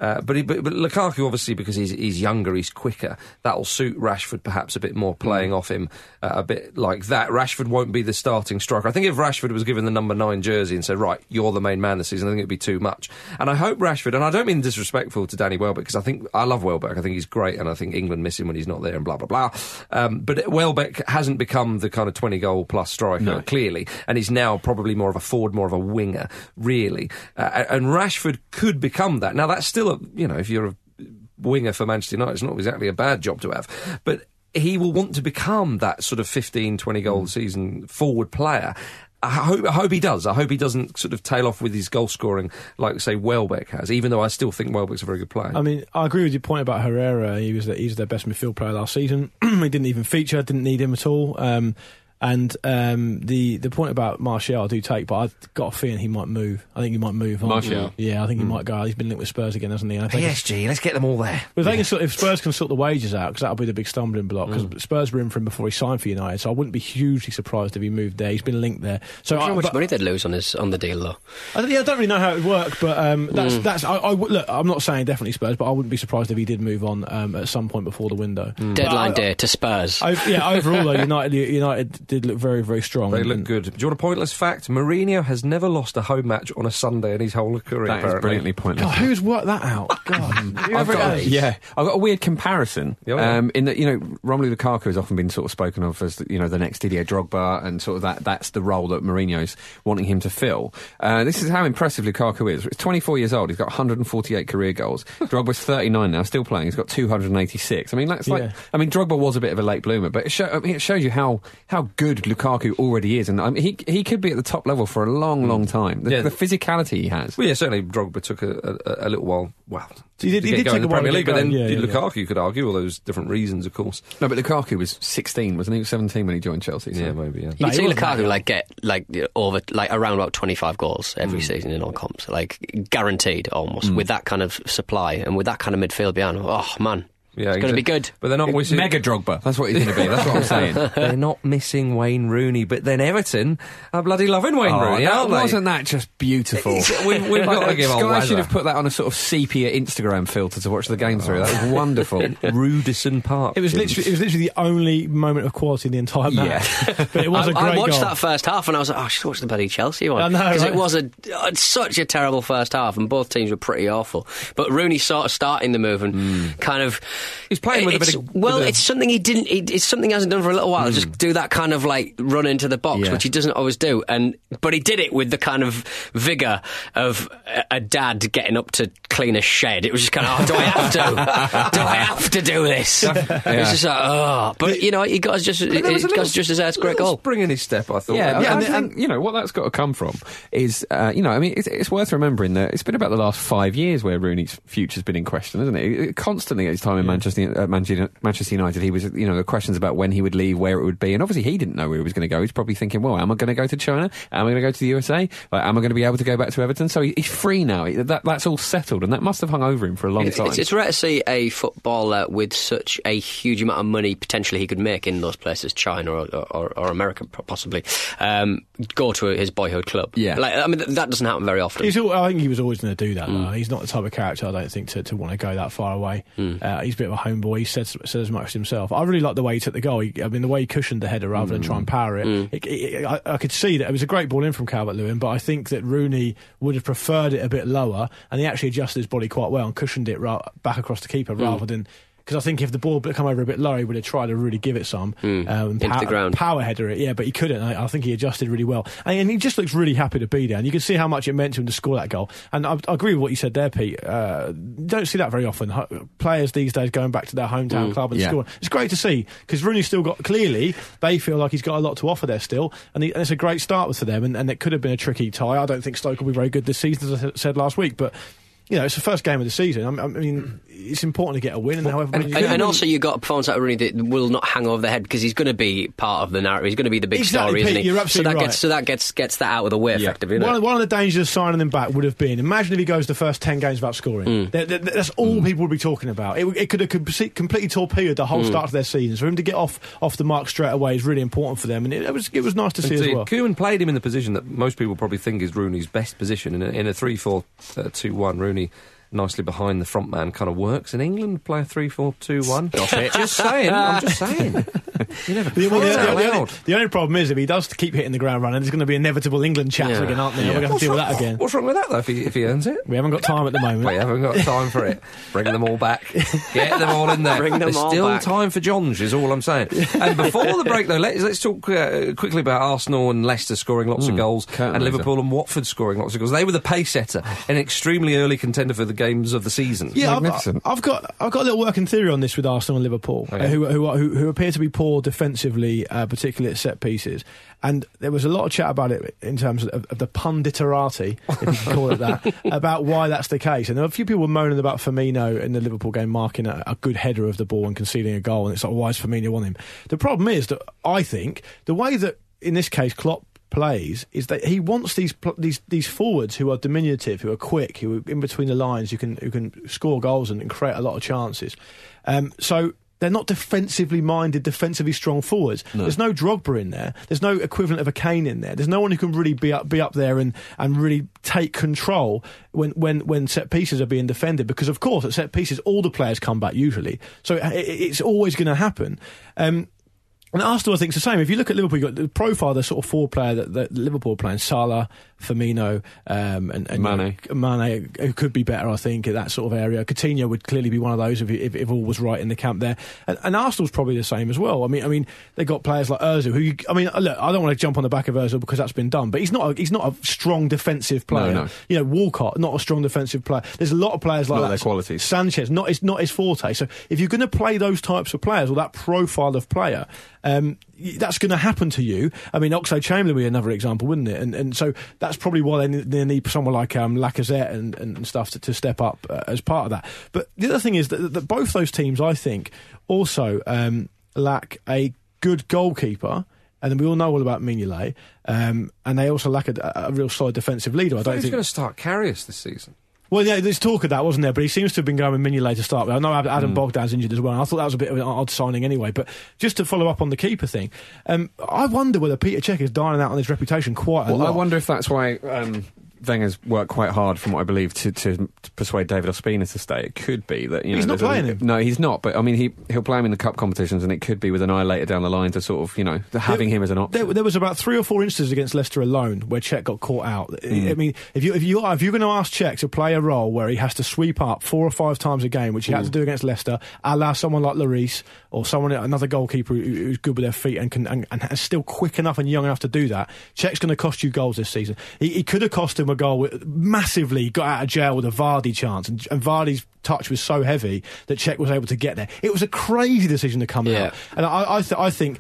S1: Uh, but, he, but but Lukaku obviously because he's he's younger, he's quicker. That'll suit Rashford perhaps a bit more, playing
S2: Mm.
S1: off him uh, a bit like that. Rashford won't be the starting striker. I think if Rashford was given the number nine jersey and said, "Right, you're the main man this season," I think it'd be too much. And I hope Rashford, and I don't mean disrespectful to Danny Welbeck because I think I love Welbeck. I think he's great, and I think England miss him when he's not there, and blah blah blah. Um, but Welbeck hasn't become the kind of twenty goal plus striker
S2: No.
S1: clearly, and he's now probably more of a forward, more of a winger, really. Uh, and Rashford could become that. Now that's still a you know if you're a winger for Manchester United, it's not exactly a bad job to have, but. He will want to become that sort of 15, 20 goal
S3: Mm.
S1: season forward player. I hope, I hope he does. I hope he doesn't sort of tail off with his goal scoring like, say, Welbeck has, even though I still think Welbeck's a very good player.
S3: I mean, I agree with your point about Herrera. He was the, he's their best midfield player last season. he didn't even feature, didn't need him at all. Um, and um, the the point about Martial I do take, but I've got a feeling he might move. I think he might move. on.
S2: Martial?
S3: yeah, I think he might go. He's been linked with Spurs again, hasn't he? And if they can-
S1: PSG, let's get them all there.
S3: But if, they can sort, if Spurs can sort the wages out, because that'll be the big stumbling block. Because Spurs were in for him before he signed for United, so I wouldn't be hugely surprised if he moved there. He's been linked there. So
S4: I don't
S3: I,
S4: know how much
S3: but-
S4: money they'd lose on his on the deal though.
S3: I don't, yeah, I don't really know how it would work, but um, that's that's. I, I, look, I'm not saying definitely Spurs, but I wouldn't be surprised if he did move on um, at some point before the window.
S4: Deadline
S3: I-
S4: day to Spurs.
S3: I, yeah, overall though, United United did look very very strong.
S1: They
S3: and-
S1: look good. Do you want a pointless fact? Mourinho has never lost a home match on a Sunday in his whole career.
S2: That is
S1: apparently.
S2: brilliantly pointless.
S3: God, who's worked that out? God,
S2: I've got, yeah, I've got a weird comparison.
S1: Oh, yeah.
S2: Um, in that, you know, Romelu Lukaku has often been sort of spoken of as, the, you know, the next Didier Drogba, and sort of that that's the role that Mourinho's wanting him to fill. Uh, this is how impressive Lukaku is. He's 24 years old. He's got 148 career goals. Drogba's 39 now, still playing. He's got 286. I mean, that's like,
S3: Yeah.
S2: I mean, Drogba was a bit of a late bloomer, but it, show, I mean, it shows you how how good Lukaku already is, and I mean, he he could be at the top level for a long, long mm. time. The,
S1: Yeah.
S2: the physicality he has.
S1: Well, yeah, certainly Drogba took a, a, a little while. Well,
S3: He did-
S1: to
S3: he
S1: get
S3: did
S1: going
S3: take
S1: the
S3: a while
S1: Premier League, but then
S3: yeah, yeah,
S1: Lukaku you could argue all those different reasons, of course.
S2: No, but Lukaku was 16, wasn't he? He was 17 when he joined Chelsea. so-
S1: Yeah, maybe. Yeah.
S4: You
S3: No,
S4: see Lukaku like get like over like around about twenty five goals every mm. season in all comps, like guaranteed almost mm. with that kind of supply and with that kind of midfield behind. Oh man,
S1: Yeah,
S4: it's going to be good.
S1: But they're not missing.
S2: Mega Drogba. That's what he's going to be. That's what I'm saying.
S1: they're not missing Wayne Rooney, but then Everton are bloody loving Wayne
S2: Oh,
S1: Rooney,
S2: that-
S1: aren't they?
S2: wasn't that just beautiful?
S1: It's- we've- we've got to give old
S2: Sky should have put that on a sort of sepia Instagram filter to watch the game through. That was wonderful.
S1: Rudison Park.
S3: It was literally it was literally the only moment of quality in the entire match. Yeah. but it was
S4: I,
S3: a great
S4: I watched
S3: goal.
S4: that first half and I was like, oh, I should watch the bloody Chelsea one.
S3: I know,
S4: Because
S3: right?
S4: it was a, uh, such a terrible first half and both teams were pretty awful. But Rooney sort of starting the move and kind of.
S1: He's playing with a bit of-
S4: Well, it's something he didn't. He, it's something he hasn't done for a little while. Just do that kind of like run into the box,
S2: Yeah.
S4: which he doesn't always do. And But he did it with the kind of vigour of a, a dad getting up to clean a shed. It was just kind of, oh, do I have to? do I have to do this? It's just like, oh. But, you know, he got us just, he
S1: was
S4: got us just as a great goal.
S1: spring in his step, I thought.
S2: Yeah,
S3: Yeah,
S2: and,
S3: and-
S2: and, you know what that's got to come from is, uh, you know, I mean, it's, it's worth remembering that it's been about the last five years where Rooney's future's been in question, isn't it? Constantly at his time in Manchester, uh, Manchester, Manchester United, he was, you know, the questions about when he would leave, where it would be, and obviously he didn't know where he was going to go. He's probably thinking, well, am I going to go to China? Am I going to go to the USA? Like, am I going to be able to go back to Everton? So he, he's free now. He- that, that's all settled, and that must have hung over him for a long time.
S4: it's, it's rare to see a footballer with such a huge amount of money potentially he could make in those places, China or, or, or America possibly, um, go to his boyhood club.
S2: Yeah.
S4: like I mean th- that doesn't happen very often.
S3: He's al- I think he was always going to do that.
S1: Mm.
S3: He's not the type of character I don't think to, to want to go that far away.
S1: Mm.
S3: Uh, he's a bit of a homeboy. He said said as much himself. I really like the way he took the goal. He, I mean, the way he cushioned the header rather than try
S1: Mm.
S3: and power it. It- it- I, I could see that it was a great ball in from Calvert Lewin, but I think that Rooney would have preferred it a bit lower, and he actually adjusted his body quite well and cushioned it ra- back across the keeper
S1: Mm.
S3: rather than. Because I think if the ball had come over a bit low, he would have tried to really give it some um, and
S4: Into the ground.
S3: power header it, yeah, but he couldn't. I, I think he adjusted really well, and, and he just looks really happy to be there. And you can see how much it meant to him to score that goal. And I, I agree with what you said there, Pete. Uh, don't see that very often. Hu- Players these days going back to their hometown club and
S2: yeah.
S3: scoring. It's great to see because Rooney's still got clearly they feel like he's got a lot to offer there still, and, he, and it's a great start for them. And, and it could have been a tricky tie. I don't think Stoke will be very good this season, as I said last week, but. You know, it's the first game of the season. I I mean, it's important to get a win, and however,
S4: and,
S3: you
S4: and, and also, you've got a performance out of Rooney that will not hang over the head because he's going to be part of the narrative. He's going to be the big
S3: Exactly,
S4: story, isn't he?
S3: you're
S4: so
S3: absolutely
S4: that
S3: right.
S4: gets so that gets gets that out of the way, effectively.
S3: One,
S4: Isn't
S3: one of the dangers of signing him back would have been imagine if he goes the first 10 games without scoring. Mm. That- that- that's all mm. people would be talking about. It, it could have completely torpedoed the whole mm. start of their season. For him to get off off the mark straight away is really important for them, and it, it was it was nice to see as well.
S1: Koeman played him in the position that most people probably think is Rooney's best position in a, in a 3 4 uh, 2 1. Rooney journey nicely behind the front man kind of works. In England, play a three-four-two-one. Just saying. I'm just saying. You never
S3: The, well, the- the- the only, the only problem is if he does keep hitting the ground running, there's going to be inevitable England chats
S4: Yeah.
S3: again, aren't there? We're going to
S1: What's
S3: deal with
S1: wrong-
S3: that again.
S1: What's wrong with that though? If he if he earns it.
S3: We haven't got time at the moment.
S1: We haven't got time for it. Bring them all back. Get them all in there.
S4: Bring them
S1: There's
S4: all
S1: still
S4: back.
S1: time for Johns, is all I'm saying. And before the break, though, let's, let's talk uh, quickly about Arsenal and Leicester scoring lots of goals and. Liverpool and Watford scoring lots of goals. They were the pace setter, an extremely early contender for the games of the season.
S3: Yeah, I've, I've got I've got a little working theory on this with Arsenal and Liverpool,
S1: Oh, yeah.
S3: uh, who, who are- who who appear to be poor defensively, uh, particularly at set pieces. And there was a lot of chat about it in terms of, of the punditerati, if you can call it that, about why that's the case. And there were a few people were moaning about Firmino in the Liverpool game marking a, a good header of the ball and conceding a goal, and it's like, why is Firmino on him? The problem is that I think the way that in this case Klopp plays is that he wants these these these forwards who are diminutive, who are quick, who are in between the lines, who can who can score goals and, and create a lot of chances. Um, so. They're not defensively minded, defensively strong forwards. There's no Drogba in there. There's no equivalent of a Kane in there. There's no one who can really be up, be up there and, and really take control when, when, when set pieces are being defended. Because of course, at set pieces, all the players come back usually. So it, it's always going to happen. Um, and Arsenal, I think, is the same. If you look at Liverpool, you've got the profile, the sort of four player that, that Liverpool are playing Salah, Firmino, um, and, and
S2: Mane.
S3: Mane, who could be better, I think, at that sort of area. Coutinho would clearly be one of those if, if, if all was right in the camp there. And, and Arsenal's probably the same as well. I mean, I mean, they got players like Özil, who, you, I mean, look, I don't want to jump on the back of Özil because that's been done, but he's not, a, he's not a strong defensive player.
S2: no.
S3: You know, Walcott, not a strong defensive player. There's a lot of players like
S2: Not
S3: that.
S2: their qualities.
S3: Sanchez, not his, not his forte. So if you're going to play those types of players or that profile of player, um, that's going to happen to you. I mean, Oxlade Chamberlain would be another example, wouldn't it? And and so that's probably why they need, they need someone like um, Lacazette and, and stuff to, to step up uh, as part of that. But the other thing is that, that both those teams, I think, also um, lack a good goalkeeper. And then we all know all about Mignolet, um, and they also lack a, a real solid defensive leader. I don't
S1: think he's going to start Karius this season.
S3: Well, yeah, there's talk of that, wasn't there? But he seems to have been going with Mignolet to start with. I know Ad- Adam Bogdan's injured as well. and I thought that was a bit of an odd signing anyway. But just to follow up on the keeper thing, um, I wonder whether Peter Cech is dining out on his reputation quite a lot.
S2: Well,
S3: lot.
S2: I wonder if that's why um, Wenger's worked quite hard, from what I believe, to, to, to persuade David Ospina to stay. It could be that you know
S3: He's not
S2: there's a-
S3: playing him.
S2: No, he's not. But I mean, he he'll play him in the cup competitions, and it could be with an eye later down the line to sort of you know having him as an option.
S3: There, there was about three or four instances against Leicester alone where Cech got caught out. I-
S2: Hmm.
S3: I mean, if you if you are if you're going to ask Cech to play a role where he has to sweep up four or five times a game, which he had
S2: Hmm.
S3: to do against Leicester, a la someone like Lloris or someone another goalkeeper who's good with their feet and can and, and is still quick enough and young enough to do that, Cech's going to cost you goals this season. He, he could have cost him a goal with, massively. Got out of jail with a Vardy chance, and, and Vardy's touch was so heavy that Cech was able to get there. It was a crazy decision to come
S4: Yeah.
S3: out, and I I, th- I think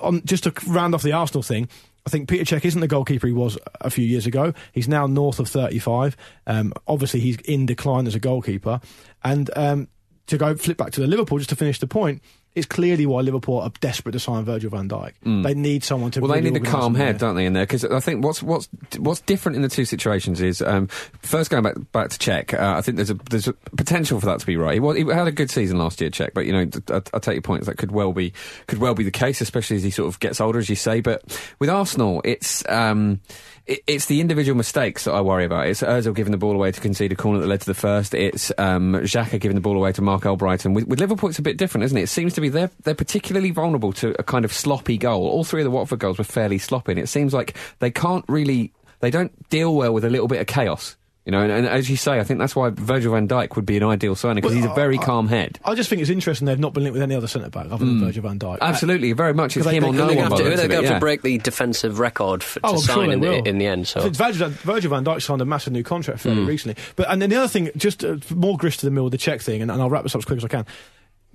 S3: on just to round off the Arsenal thing. I think Peter Cech isn't the goalkeeper he was a few years ago. He's now north of 35. Um, obviously, he's in decline as a goalkeeper. And um, to go flip back to the Liverpool, just to finish the point, it's clearly why Liverpool are desperate to sign Virgil van Dijk. They need someone to.
S2: Well, they need a calm head, don't they, in there? Because I think what's what's what's different in the two situations is um, first going back back to Cech. Uh, I think there's a there's a potential for that to be right. He, was, he had a good season last year, Cech, but you know I, I take your points that could well be could well be the case, especially as he sort of gets older, as you say. But with Arsenal, it's. Um, it, it's the individual mistakes that I worry about. It's Ozil giving the ball away to concede a corner that led to the first. It's um, Xhaka giving the ball away to Marc Albrighton. With, with Liverpool, it's a bit different, isn't it? It seems to be they're they're particularly vulnerable to a kind of sloppy goal. All three of the Watford goals were fairly sloppy, and it seems like they can't really they don't deal well with a little bit of chaos. You know, and, and as you say, I think that's why Virgil van Dijk would be an ideal signing because he's a very
S3: I-
S2: calm head.
S3: I just think it's interesting they've not been linked with any other centre back other than Virgil van Dijk.
S2: Absolutely, very much. It's
S3: they-
S2: him
S3: they- they-
S2: no
S3: they're
S2: one.
S3: have to-
S4: They're going to
S2: yeah.
S4: to break the defensive record for, to
S3: Oh, I'm sure
S4: sign in, the, in the end. So
S3: Virgil, Virgil van Dijk signed a massive new contract fairly
S2: Hmm.
S3: recently. But and then the other thing, just uh, more grist to the mill with the Cech thing, and, and I'll wrap this up as quick as I can.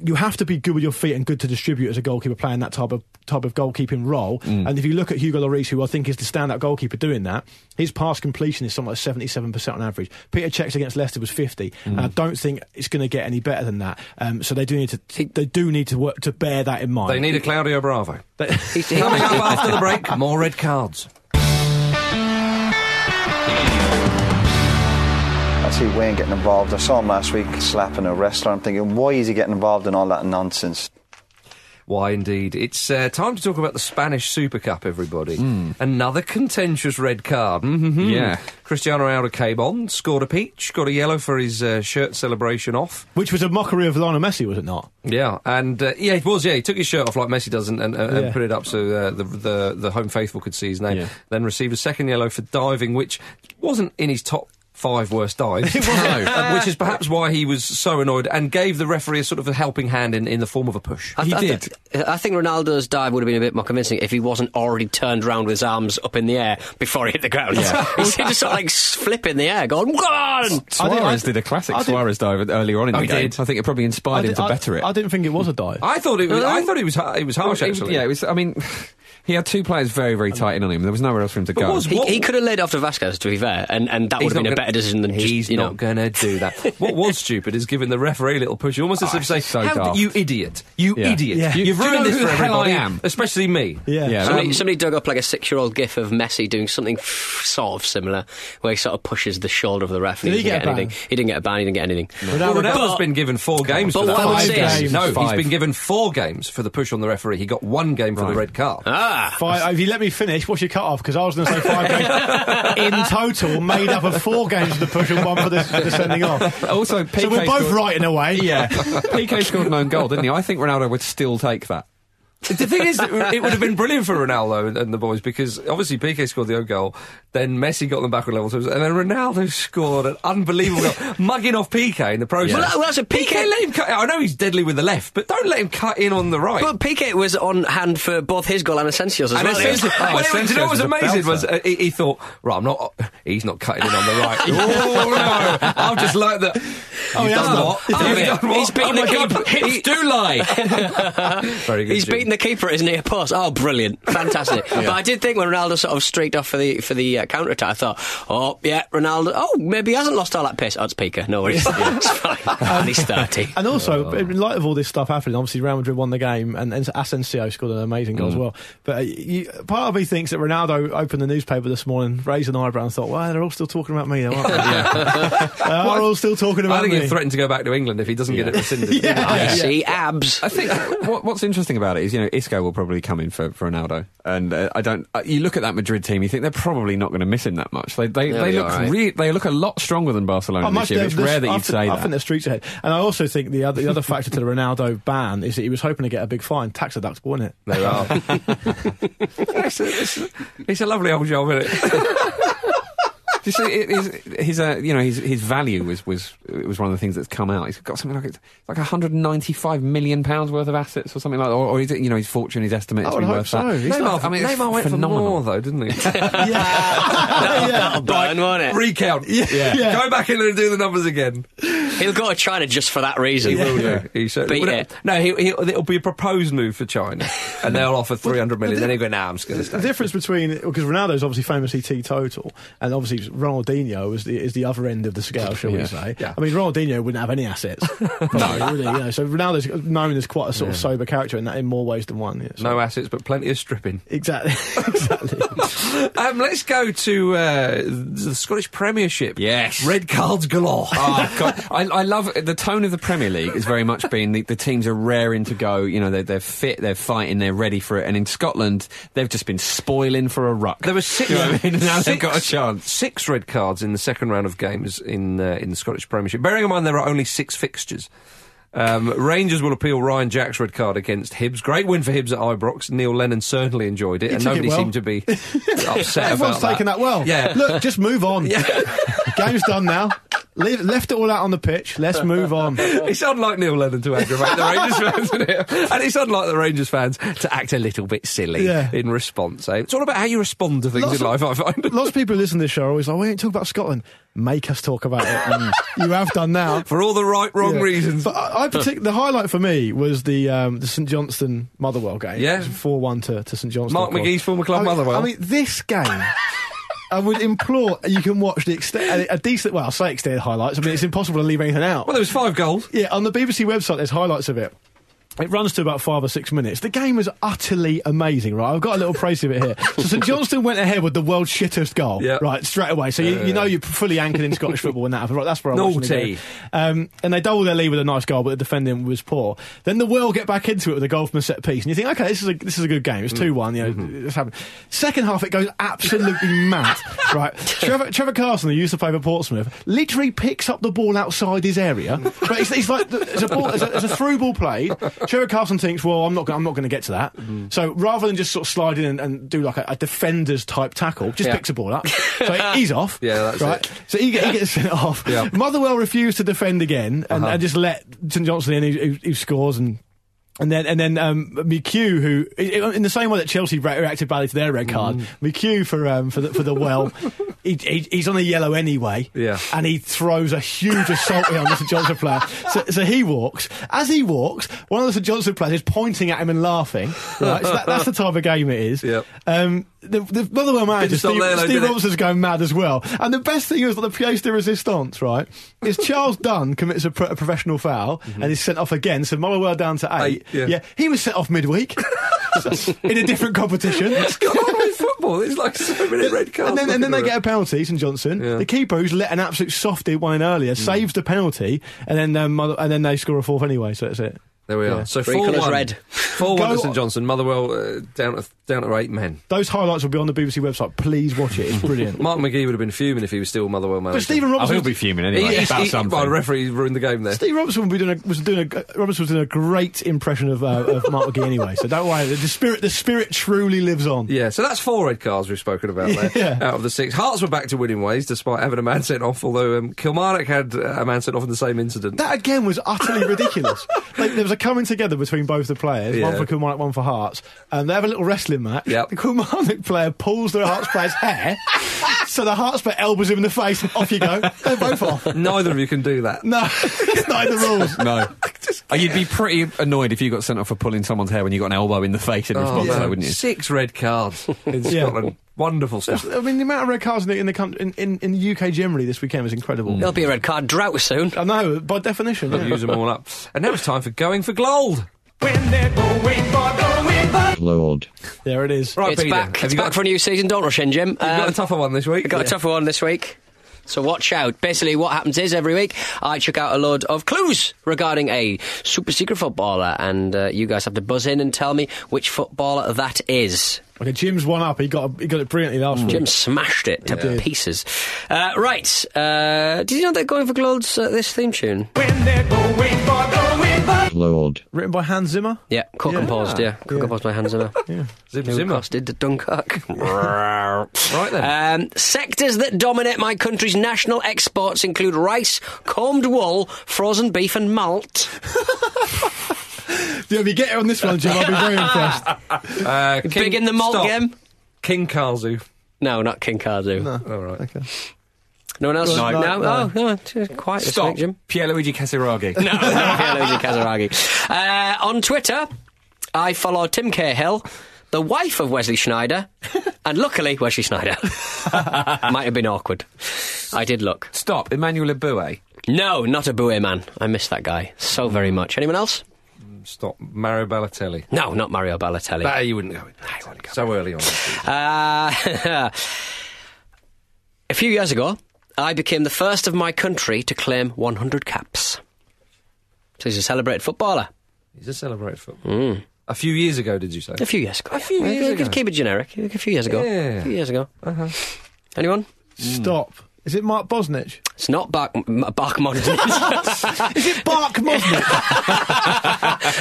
S3: You have to be good with your feet and good to distribute as a goalkeeper playing that type of type of goalkeeping role.
S2: Hmm.
S3: And if you look at Hugo Lloris, who I think is the standout goalkeeper doing that, his pass completion is something like seventy seven percent on average. Peter Cech's against Leicester was fifty,
S2: Hmm.
S3: and I don't think it's going to get any better than that. Um, so they do need to they do need to work to bear that in mind.
S1: They need a Claudio Bravo. Coming up after the break, more red cards.
S7: I see Wayne getting involved. I saw him last week slapping a wrestler. I'm thinking, why is he getting involved in all that nonsense?
S1: Why, indeed. It's uh, time to talk about the Spanish Super Cup, everybody. Another contentious red card. Mm-hmm.
S2: Yeah.
S1: Cristiano Ronaldo came on, scored a peach, got a yellow for his uh, shirt celebration off.
S3: Which was a mockery of Lionel Messi, was it not?
S1: Yeah, and uh, yeah, it was. Yeah, he took his shirt off like Messi does and, and, and
S3: Yeah.
S1: put it up so uh, the, the the home faithful could see his name.
S2: Yeah.
S1: Then received a second yellow for diving, which wasn't in his top five worst dives.
S3: It wasn't.
S1: Uh, which is perhaps why he was so annoyed and gave the referee a sort of a helping hand in, in the form of a push.
S4: I,
S2: He
S4: I
S2: did.
S4: th- I think Ronaldo's dive would have been a bit more convincing if he wasn't already turned round with his arms up in the air before he hit the ground. he seemed to sort of like flip in the air, going, "Go on!"
S2: Suarez did a classic
S3: did-
S2: Suarez dive earlier on in
S1: Oh,
S2: the
S1: he
S2: game.
S1: did?
S2: I think it probably inspired him
S3: did-
S2: to better it.
S3: I didn't think it was a dive.
S1: I thought it was. I thought it was. It was harsh
S2: It
S1: actually.
S2: Yeah, it was. I mean, he had two players very, very tight in on him. There was nowhere else for him to go.
S1: was-
S4: He,
S1: What-
S4: he could have laid after Vasquez, to be fair, and, and that would
S1: He's
S4: have been a
S1: gonna-
S4: better decision than just,
S1: He's
S4: you
S1: not going to do that. what was stupid is giving the referee a little push. You Almost as
S2: Oh,
S1: if to say,
S2: so
S1: "How
S2: daft.
S1: d- you idiot! You
S2: Yeah.
S1: idiot!
S3: Yeah.
S1: You've
S2: Do you
S1: ruined
S2: know
S1: this for
S2: the hell I
S1: everybody,
S2: am?"
S1: especially me."
S3: yeah.
S2: Yeah,
S4: Somebody,
S2: Um,
S4: somebody dug up like a six-year-old gif of Messi doing something f- sort of similar, where he sort of pushes the shoulder of the ref. and
S3: Did he
S4: doesn't
S3: get a ban?
S4: anything. He didn't get a ban. He didn't get anything.
S1: Well,
S3: Ronaldo-
S1: Ronaldo's
S4: But-
S1: been given four games
S4: but
S1: for that.
S4: what I'm
S3: Five
S4: saying is-
S3: games.
S1: No, he's been given four games for the push on the referee. He got one game for the red card.
S4: Ah,
S3: Five, if you let me finish, what's your cut off? Because I was going to say five games in total, made up of four games for the push and one for the, for the sending off.
S2: also,
S3: So we're both
S2: scored-
S3: right in a way.
S2: Yeah, Piqué scored an own goal, didn't he? I think Ronaldo would still take that.
S1: The thing is, it would have been brilliant for Ronaldo and, and the boys because obviously Piqué scored the own goal, then Messi got them back on level terms, and then Ronaldo scored an unbelievable goal, mugging off Piqué in the process.
S4: Well, that- well, that's a
S1: Piqué,
S4: Piqué
S1: let him cut. I know he's deadly with the left, but don't let him cut in on the right.
S4: but Piqué was on hand for both his goal and Asensio's as
S1: and
S4: well.
S1: Asensio,
S2: Oh,
S1: well, it- you know what was
S2: Asensio's
S1: amazing was uh, he, he thought, right, I'm not. He's not cutting in on the right. oh no! I'm just like that.
S3: Oh,
S1: You've
S3: he
S1: done what?
S3: He's done
S1: what?
S4: He's beaten
S1: oh
S4: the keeper.
S1: Hips do lie. Very good.
S4: He's
S1: Jim.
S4: beaten the keeper at his near post. Oh, brilliant, fantastic! But I did think when Ronaldo sort of streaked off for the for the counter attack, I thought, oh yeah, Ronaldo. Oh, maybe he hasn't lost all that pace. Oh, it's Piqué. No worries, it's fine. and he's thirty.
S3: And also, in light of all this stuff happening, obviously Real Madrid won the game, and, and Asensio scored an amazing goal as well. But uh, you, part of me thinks that Ronaldo opened the newspaper this morning, raised an eyebrow, and thought, "Well, they're all still talking about me, though, aren't they? They are all still talking
S1: I
S3: about
S1: think
S3: me."
S1: he'll threaten to go back to England if he doesn't get it rescinded.
S4: I see abs.
S2: I think what, what's interesting about it is, you know, Isco will probably come in for, for Ronaldo, and uh, I don't. Uh, you look at that Madrid team, you think they're probably not going to miss him that much. They they,
S4: They'll
S2: they
S4: be
S2: look
S4: all right. Eh?
S2: re- they look a lot stronger than Barcelona
S3: Oh,
S2: this
S3: much-
S2: year. It's
S3: the-
S2: rare that
S3: I
S2: you'd
S3: think-
S2: say
S3: I
S2: that.
S3: think the streets ahead. And I also think the other, the other factor to the Ronaldo ban is that he was hoping to get a big fine. Tax deductible, isn't it?
S1: There are. it's, a, it's, a, it's a lovely old job, isn't it?
S2: You it, his, his uh, you know, his his value was was was one of the things that's come out. He's got something like it's like 195 million pounds worth of assets or something like that, or, or is it, you know, his fortune, his estimate
S3: I
S2: to be worth
S3: so.
S2: that.
S3: He's
S1: Neymar,
S2: I mean, it's
S1: Neymar went
S2: phenomenal.
S1: for more, though, didn't he?
S4: That'll burn, won't it?
S1: Recount.
S3: Yeah. yeah.
S1: Go back in and do the numbers again.
S4: He'll go to China just for that reason.
S1: He will do. He certainly will. No, he, he, it'll be a proposed move for China, and they'll offer 300 million. Then he'll go, nah, I'm just going to
S3: The difference between because Ronaldo's obviously famously teetotal, and obviously Ronaldinho is the is the other end of the scale, shall we say?
S1: Yeah.
S3: I mean, Ronaldinho wouldn't have any assets. no, really, you know, so Ronaldo's known as quite a sort of sober character in that in more ways than one. Yeah, so-
S1: No assets, but plenty of stripping.
S3: exactly, exactly.
S1: Um, let's go to uh, the Scottish Premiership.
S2: Yes.
S1: Red cards galore.
S2: Oh, God. I, I love the tone of the Premier League has very much been the, the teams are raring to go. You know, they're, they're fit, they're fighting, they're ready for it. And in Scotland, they've just been spoiling for a ruck.
S1: There were six.
S2: You know I mean? Now they've got a chance.
S1: Six red cards in the second round of games in uh, in the Scottish Premiership. Bearing in mind there are only six fixtures. Um, Rangers will appeal Ryan Jack's red card against Hibs. Great win for Hibs at Ibrox. Neil Lennon certainly enjoyed it, and
S3: took it
S1: nobody
S3: well.
S1: seemed to be upset about it.
S3: Everyone's
S1: about
S3: taken that well.
S1: Yeah.
S3: Look, just move on. Game's done now. Leave, left it all out on the pitch. Let's move on.
S1: It's unlike Neil Lennon to aggravate the Rangers fans, isn't it? And it's unlike the Rangers fans to act a little bit silly
S3: Yeah.
S1: in response. Eh? It's all about how you respond to things
S3: Lots
S1: in
S3: of-
S1: life, I find.
S3: Lots of people who listen to this show are always like, "We ain't talking about Scotland." Make us talk about it. you have done now.
S1: For all the right, wrong
S3: Yeah.
S1: reasons.
S3: But I, I partic- the highlight for me was the um, the St Johnstone Motherwell game.
S1: Yeah.
S3: four one to, to St Johnstone.
S1: Mark. McGhee's former club,
S3: I mean,
S1: Motherwell.
S3: I mean, this game. I would implore you can watch the extent a decent. Well, I'll say extended highlights. I mean, it's impossible to leave anything out.
S1: Well, there was five goals.
S3: yeah, on the BBC website, there's highlights of it. It runs to about five or six minutes. The game was utterly amazing, right? I've got a little praise of it here. So St Johnstone went ahead with the world's shittest goal,
S1: Yeah.
S3: right, straight away. So you, you know you're fully anchored in Scottish football when that happens. Right, that's where I'm watching the
S1: Naughty.
S3: Um, and they double their lead with a nice goal, but the defending was poor. Then the Will get back into it with a goal from a set piece, and you think, okay, this is a this is a good game. It's two one. You know, it's happened. Second half, it goes absolutely mad. Right, Trevor, Trevor Carson, who used to play for Portsmouth, literally picks up the ball outside his area. But it's, it's like the- it's a ball, it's a, it's a through ball played. Trevor Carson thinks, well, I'm not I'm not going to get to that. So rather than just sort of slide in and, and do like a, a defender's type tackle, just
S1: Yeah.
S3: picks a ball up. So he's off.
S1: Yeah, that's
S3: right.
S1: it.
S3: So he, he gets sent off.
S1: Yeah.
S3: Motherwell refused to defend again and,
S1: Uh-huh.
S3: and just let St Johnstone in, who, who, who scores and. And then, and then, um, McHugh, who, in the same way that Chelsea reacted badly to their red card,
S1: Mm.
S3: McHugh for, um, for the, for the well, he, he, he's on the yellow anyway.
S1: Yeah.
S3: And he throws a huge assault on the St Johnstone player. So, so he walks. As he walks, one of the St Johnstone players is pointing at him and laughing. Right. So that, that's the type of game it is.
S1: Yep.
S3: Um, the, the Motherwell manager, Steve,
S1: there, though,
S3: Steve? Robinson's going mad as well. And the best thing is that the pièce de resistance, right, is Charles Dunne commits a, pro- a professional foul and is sent off again. So Motherwell down to eight.
S1: Mm-hmm. Eight, yeah.
S3: he was sent off midweek in a different competition.
S1: What's going on with football? There's like so many red cards.
S3: And then, and then they get a penalty, St Johnstone.
S1: Yeah.
S3: The keeper, who's let an absolute softy one in earlier, saves the penalty, and then um, and then they score a fourth anyway. So that's it.
S1: There we
S3: Yeah.
S1: are. So
S4: Three
S1: four
S4: colours
S1: one.
S4: red.
S1: Four one
S3: Go
S1: to St. Johnstone. Motherwell uh, down to down to eight men.
S3: Those highlights will be on the BBC website. Please watch it. It's brilliant.
S1: Mark McGhee would have been fuming if he was still Motherwell manager.
S3: but Stephen
S2: Oh,
S3: Robinson.
S2: he'll be fuming anyway
S1: He- he's-
S2: about
S1: he-
S2: something.
S1: well, the referee ruined the game there.
S3: Steve Robinson would be doing a, was doing a Robinson was doing a great impression of, uh, of Mark McGhee anyway. So don't worry, the, the spirit the spirit truly lives on.
S1: Yeah, so that's four red cards we've spoken about there
S3: Yeah.
S1: out of the six. Hearts were back to winning ways despite having a man sent off, although um, Kilmarnock had a man sent off in the same incident.
S3: That again was utterly ridiculous. Like there was a coming together between both the players, one for Kilmarnock, one for Hearts, and they have a little wrestling match.
S1: Yep.
S3: The Kilmarnock player pulls the Hearts player's hair, so the Hearts player elbows him in the face. Off you go. They're both off.
S1: Neither of you can do that.
S3: No, it's not in the rules.
S2: No. Oh, you'd be pretty annoyed if you got sent off for pulling someone's hair when you got an elbow in the face in response,
S1: yeah.
S2: though, wouldn't you?
S1: Six red cards in
S3: Yeah.
S1: Scotland. Wonderful stuff.
S3: I mean, the amount of red cards in the, in the coun- in, in, in the UK generally this weekend was incredible.
S4: There'll be a red card drought soon.
S3: I know, by definition.
S1: I'll
S3: Yeah.
S1: use them all up. And now it's time for going for gold.
S8: Lord.
S3: There it is.
S1: Right,
S4: it's
S1: Peter,
S4: back.
S1: have
S4: It's
S1: you
S4: back
S1: got,
S4: for a new season. Don't rush in, Jim.
S1: you've got a
S4: Um,
S1: tougher one this week?
S4: I got a tougher one this week. So watch out. Basically, what happens is every week I chuck out a load of clues regarding a super secret footballer, and uh, you guys have to buzz in and tell me which footballer that is.
S3: Okay, Jim's one up. He got he got it brilliantly last week.
S4: Jim smashed it to
S3: did.
S4: pieces. Uh, right. Uh, did you know they're going for Glow's uh, this theme tune?
S8: Lord.
S3: Written by Hans Zimmer.
S4: Yeah, co-composed. Yeah, co-composed by Hans Zimmer.
S1: Zim,
S4: Who
S1: Zimmer.
S4: course did Dunkirk.
S1: Right then.
S4: Um, sectors that dominate my country's national exports include rice, combed wool, frozen beef, and malt.
S3: Yeah, if you get it on this one, Jim, I'll be very impressed.
S1: Uh, King-
S4: Big in the malt
S1: stop.
S4: game?
S1: King Kazu.
S4: No, not King Kazu. No,
S1: All right.
S4: One else?
S3: No,
S4: No,
S3: no,
S4: Oh, no, t- quiet this
S2: Stop.
S4: week, Jim.
S2: Pierluigi Casiraghi.
S4: No, Pierluigi Casiraghi. Uh, on Twitter, I follow Tim Cahill, the wife of Wesley Sneijder, and luckily Wesley Sneijder. Might have been awkward. I did look.
S2: Stop. Emmanuel Eboué.
S4: No, not a Bouet man. I miss that guy so very much. Anyone else?
S1: Stop. Mario Balotelli.
S4: No, not Mario Balotelli.
S1: Nah, you wouldn't go in. So early on.
S4: Uh, a few years ago, I became the first of my country to claim 100 caps. So he's a celebrated footballer.
S1: He's a celebrated football. A few years ago, did you say?
S4: A few years ago.
S1: A few
S4: yeah.
S1: years ago.
S4: Keep it generic. A few years ago.
S1: Yeah.
S4: A few years ago. Anyone?
S3: Stop. Is it Mark Bosnich?
S4: It's not Bark, M- Bark Modern.
S3: Is it Bark Mosnich?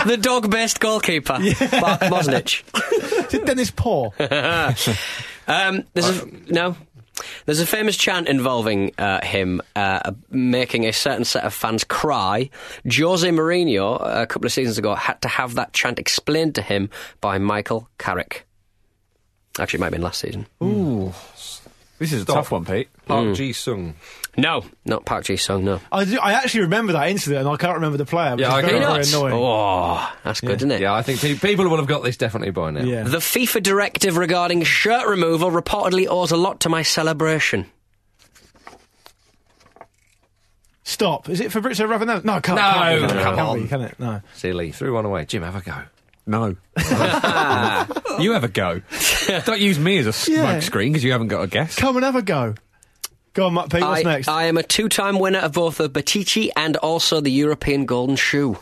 S4: the dog-based goalkeeper. Bark Mosnich.
S3: Is it Dennis Paul?
S4: Um, there's a, no. There's a famous chant involving uh, him uh, making a certain set of fans cry. Jose Mourinho, a couple of seasons ago, had to have that chant explained to him by Michael Carrick. Actually, it might have been last season.
S2: Ooh. This is a tough one, Pete.
S1: Park mm. Ji Sung.
S4: No, not Park Ji Sung. No.
S3: I, do, I actually remember that incident, and I can't remember the player. Which
S1: Yeah, I
S3: is very, very annoying.
S4: Oh, that's good, isn't it?
S1: Yeah, I think people will have got this definitely by now.
S3: Yeah.
S4: The FIFA directive regarding shirt removal reportedly owes a lot to my celebration.
S3: Stop. Is it Fabrizio Ravanelli? No, can't,
S1: No,
S3: can't be,
S1: come
S3: can't
S1: on.
S3: be, can it? No.
S1: Silly. Threw one away. Jim, have a go.
S2: No. you have a go. Don't use me as a smoke
S3: Yeah.
S2: screen because you haven't got a guess.
S3: Come and have a go. Go on, Matt Pete, what's
S4: I,
S3: next?
S4: I am a two-time winner of both the Pichichi and also the European Golden Shoe.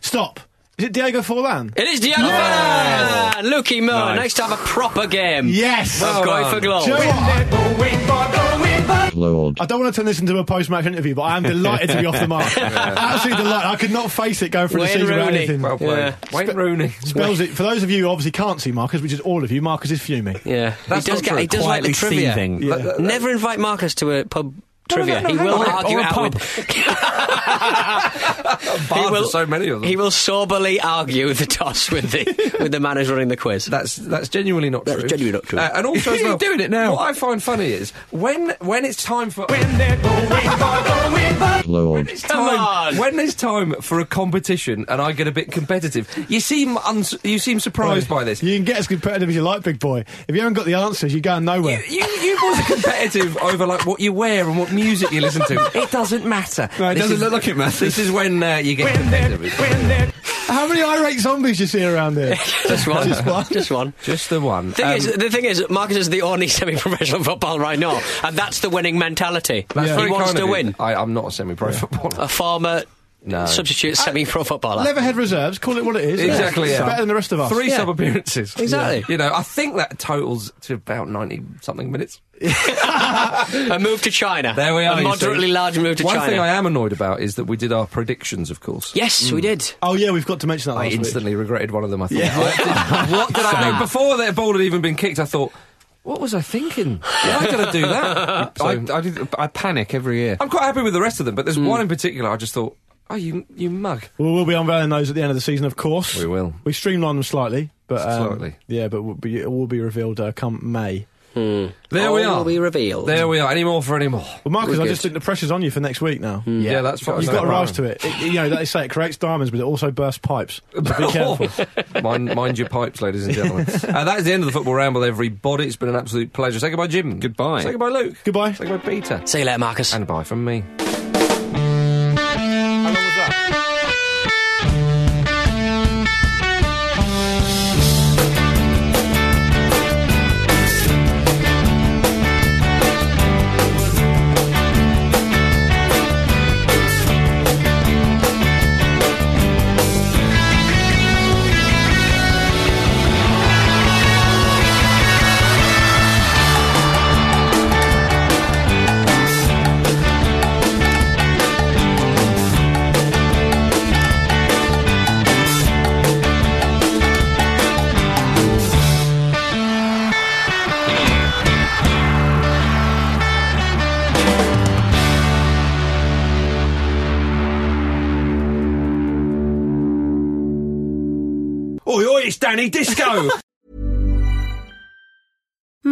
S3: Stop. Is it Diego Forlan?
S4: It is Diego Forlan! Lukey Moore.
S2: Nice.
S4: Next time, a proper game.
S3: Yes.
S4: Of going for glow.
S3: Do you know what?
S8: Lord.
S3: I don't want to turn this into a post-match interview, but I am delighted to be off the mark. Absolutely delighted. I could not face it going through the
S4: Wayne
S3: season without
S4: Rooney.
S3: anything.
S1: Well played.
S4: Yeah.
S1: Wayne Rooney.
S3: Spells it. For those of you who obviously can't see Marcus, which is all of you, Marcus is fuming.
S4: Yeah,
S1: That's
S4: he does
S1: not
S4: get.
S1: true.
S4: He does like the
S2: Quietly
S4: trivia.
S2: seething.
S3: Yeah.
S4: Never invite Marcus to a pub trivia.
S1: no,
S4: he will
S1: on.
S4: argue
S2: Or a
S4: out
S2: pub.
S4: with.
S1: Bad
S4: will-
S1: so many of them.
S4: He will soberly argue the toss with the with the man who's running the quiz.
S1: That's that's genuinely not
S4: That's
S1: true.
S4: genuinely not true.
S1: Uh, and also, as
S2: You're
S1: well,
S2: doing it now.
S1: What I find funny is when when it's time for
S8: Lord.
S1: it's
S4: Come
S1: time
S4: on.
S1: when there's time for a competition and I get a bit competitive. You seem uns- you seem surprised by this.
S3: You can get as competitive as you like, big boy. If you haven't got the answers, you're going nowhere.
S1: You, you boys are competitive over like what you wear and what music you listen to. It doesn't matter.
S2: No, it
S1: This
S2: doesn't
S1: is-
S2: look like it matters.
S1: This is when uh, you get competitive.
S3: How many irate zombies you see around here?
S4: Just one.
S3: Just one.
S4: Just one.
S1: Just the one.
S4: Thing
S1: Um,
S4: is, the thing is, Marcus is the only semi-professional football right now, and that's the winning mentality.
S1: that's
S3: Yeah.
S4: He wants to win.
S1: I, I'm not a semi-pro footballer.
S4: A former
S1: No.
S4: substitute semi-pro footballer.
S3: Leatherhead reserves, call it what it is.
S1: Exactly,
S3: It's
S1: yeah.
S3: better than the rest of us.
S1: Three
S4: Yeah.
S1: sub appearances.
S4: Exactly.
S1: You know, I think that totals to about 90 something minutes.
S4: a move to China.
S1: There we are.
S4: A moderately
S1: see.
S4: large move to
S1: One
S4: China.
S1: thing I am annoyed about is that we did our predictions, of course.
S4: yes, we mm. did.
S3: Oh yeah, we've got to mention that
S1: I
S3: last week.
S1: instantly regretted one of them. I thought,
S3: Yeah.
S1: I did- what did I do? Before the ball had even been kicked, I thought, what was I thinking? Why did I do that? So,
S2: I, I, did, I panic every year.
S1: I'm quite happy with the rest of them, but there's mm. one in particular I just thought, oh, you, you mug.
S3: Well, we'll be unveiling those at the end of the season, of course.
S1: We will.
S3: We streamlined them slightly, but um,
S1: Slightly.
S3: Yeah, but will be, it will be revealed uh, come May.
S1: There
S4: All
S1: we are.
S4: will be revealed.
S1: There we are. Any more for any more?
S3: Well, Marcus,
S4: We're
S3: I
S4: good.
S3: just think the pressure's on you for next week now.
S1: Yeah, that's fine.
S3: You've got to rise to it. It- You know, they say it creates diamonds, but it also bursts pipes. So be careful.
S1: mind, mind your pipes, ladies and gentlemen. uh, that is the end of the football ramble, everybody. It's been an absolute pleasure. Say goodbye, Jim.
S2: Goodbye.
S1: Say goodbye, Luke.
S3: Goodbye.
S1: Say goodbye, Peter.
S4: See you later, Marcus.
S1: And bye from me.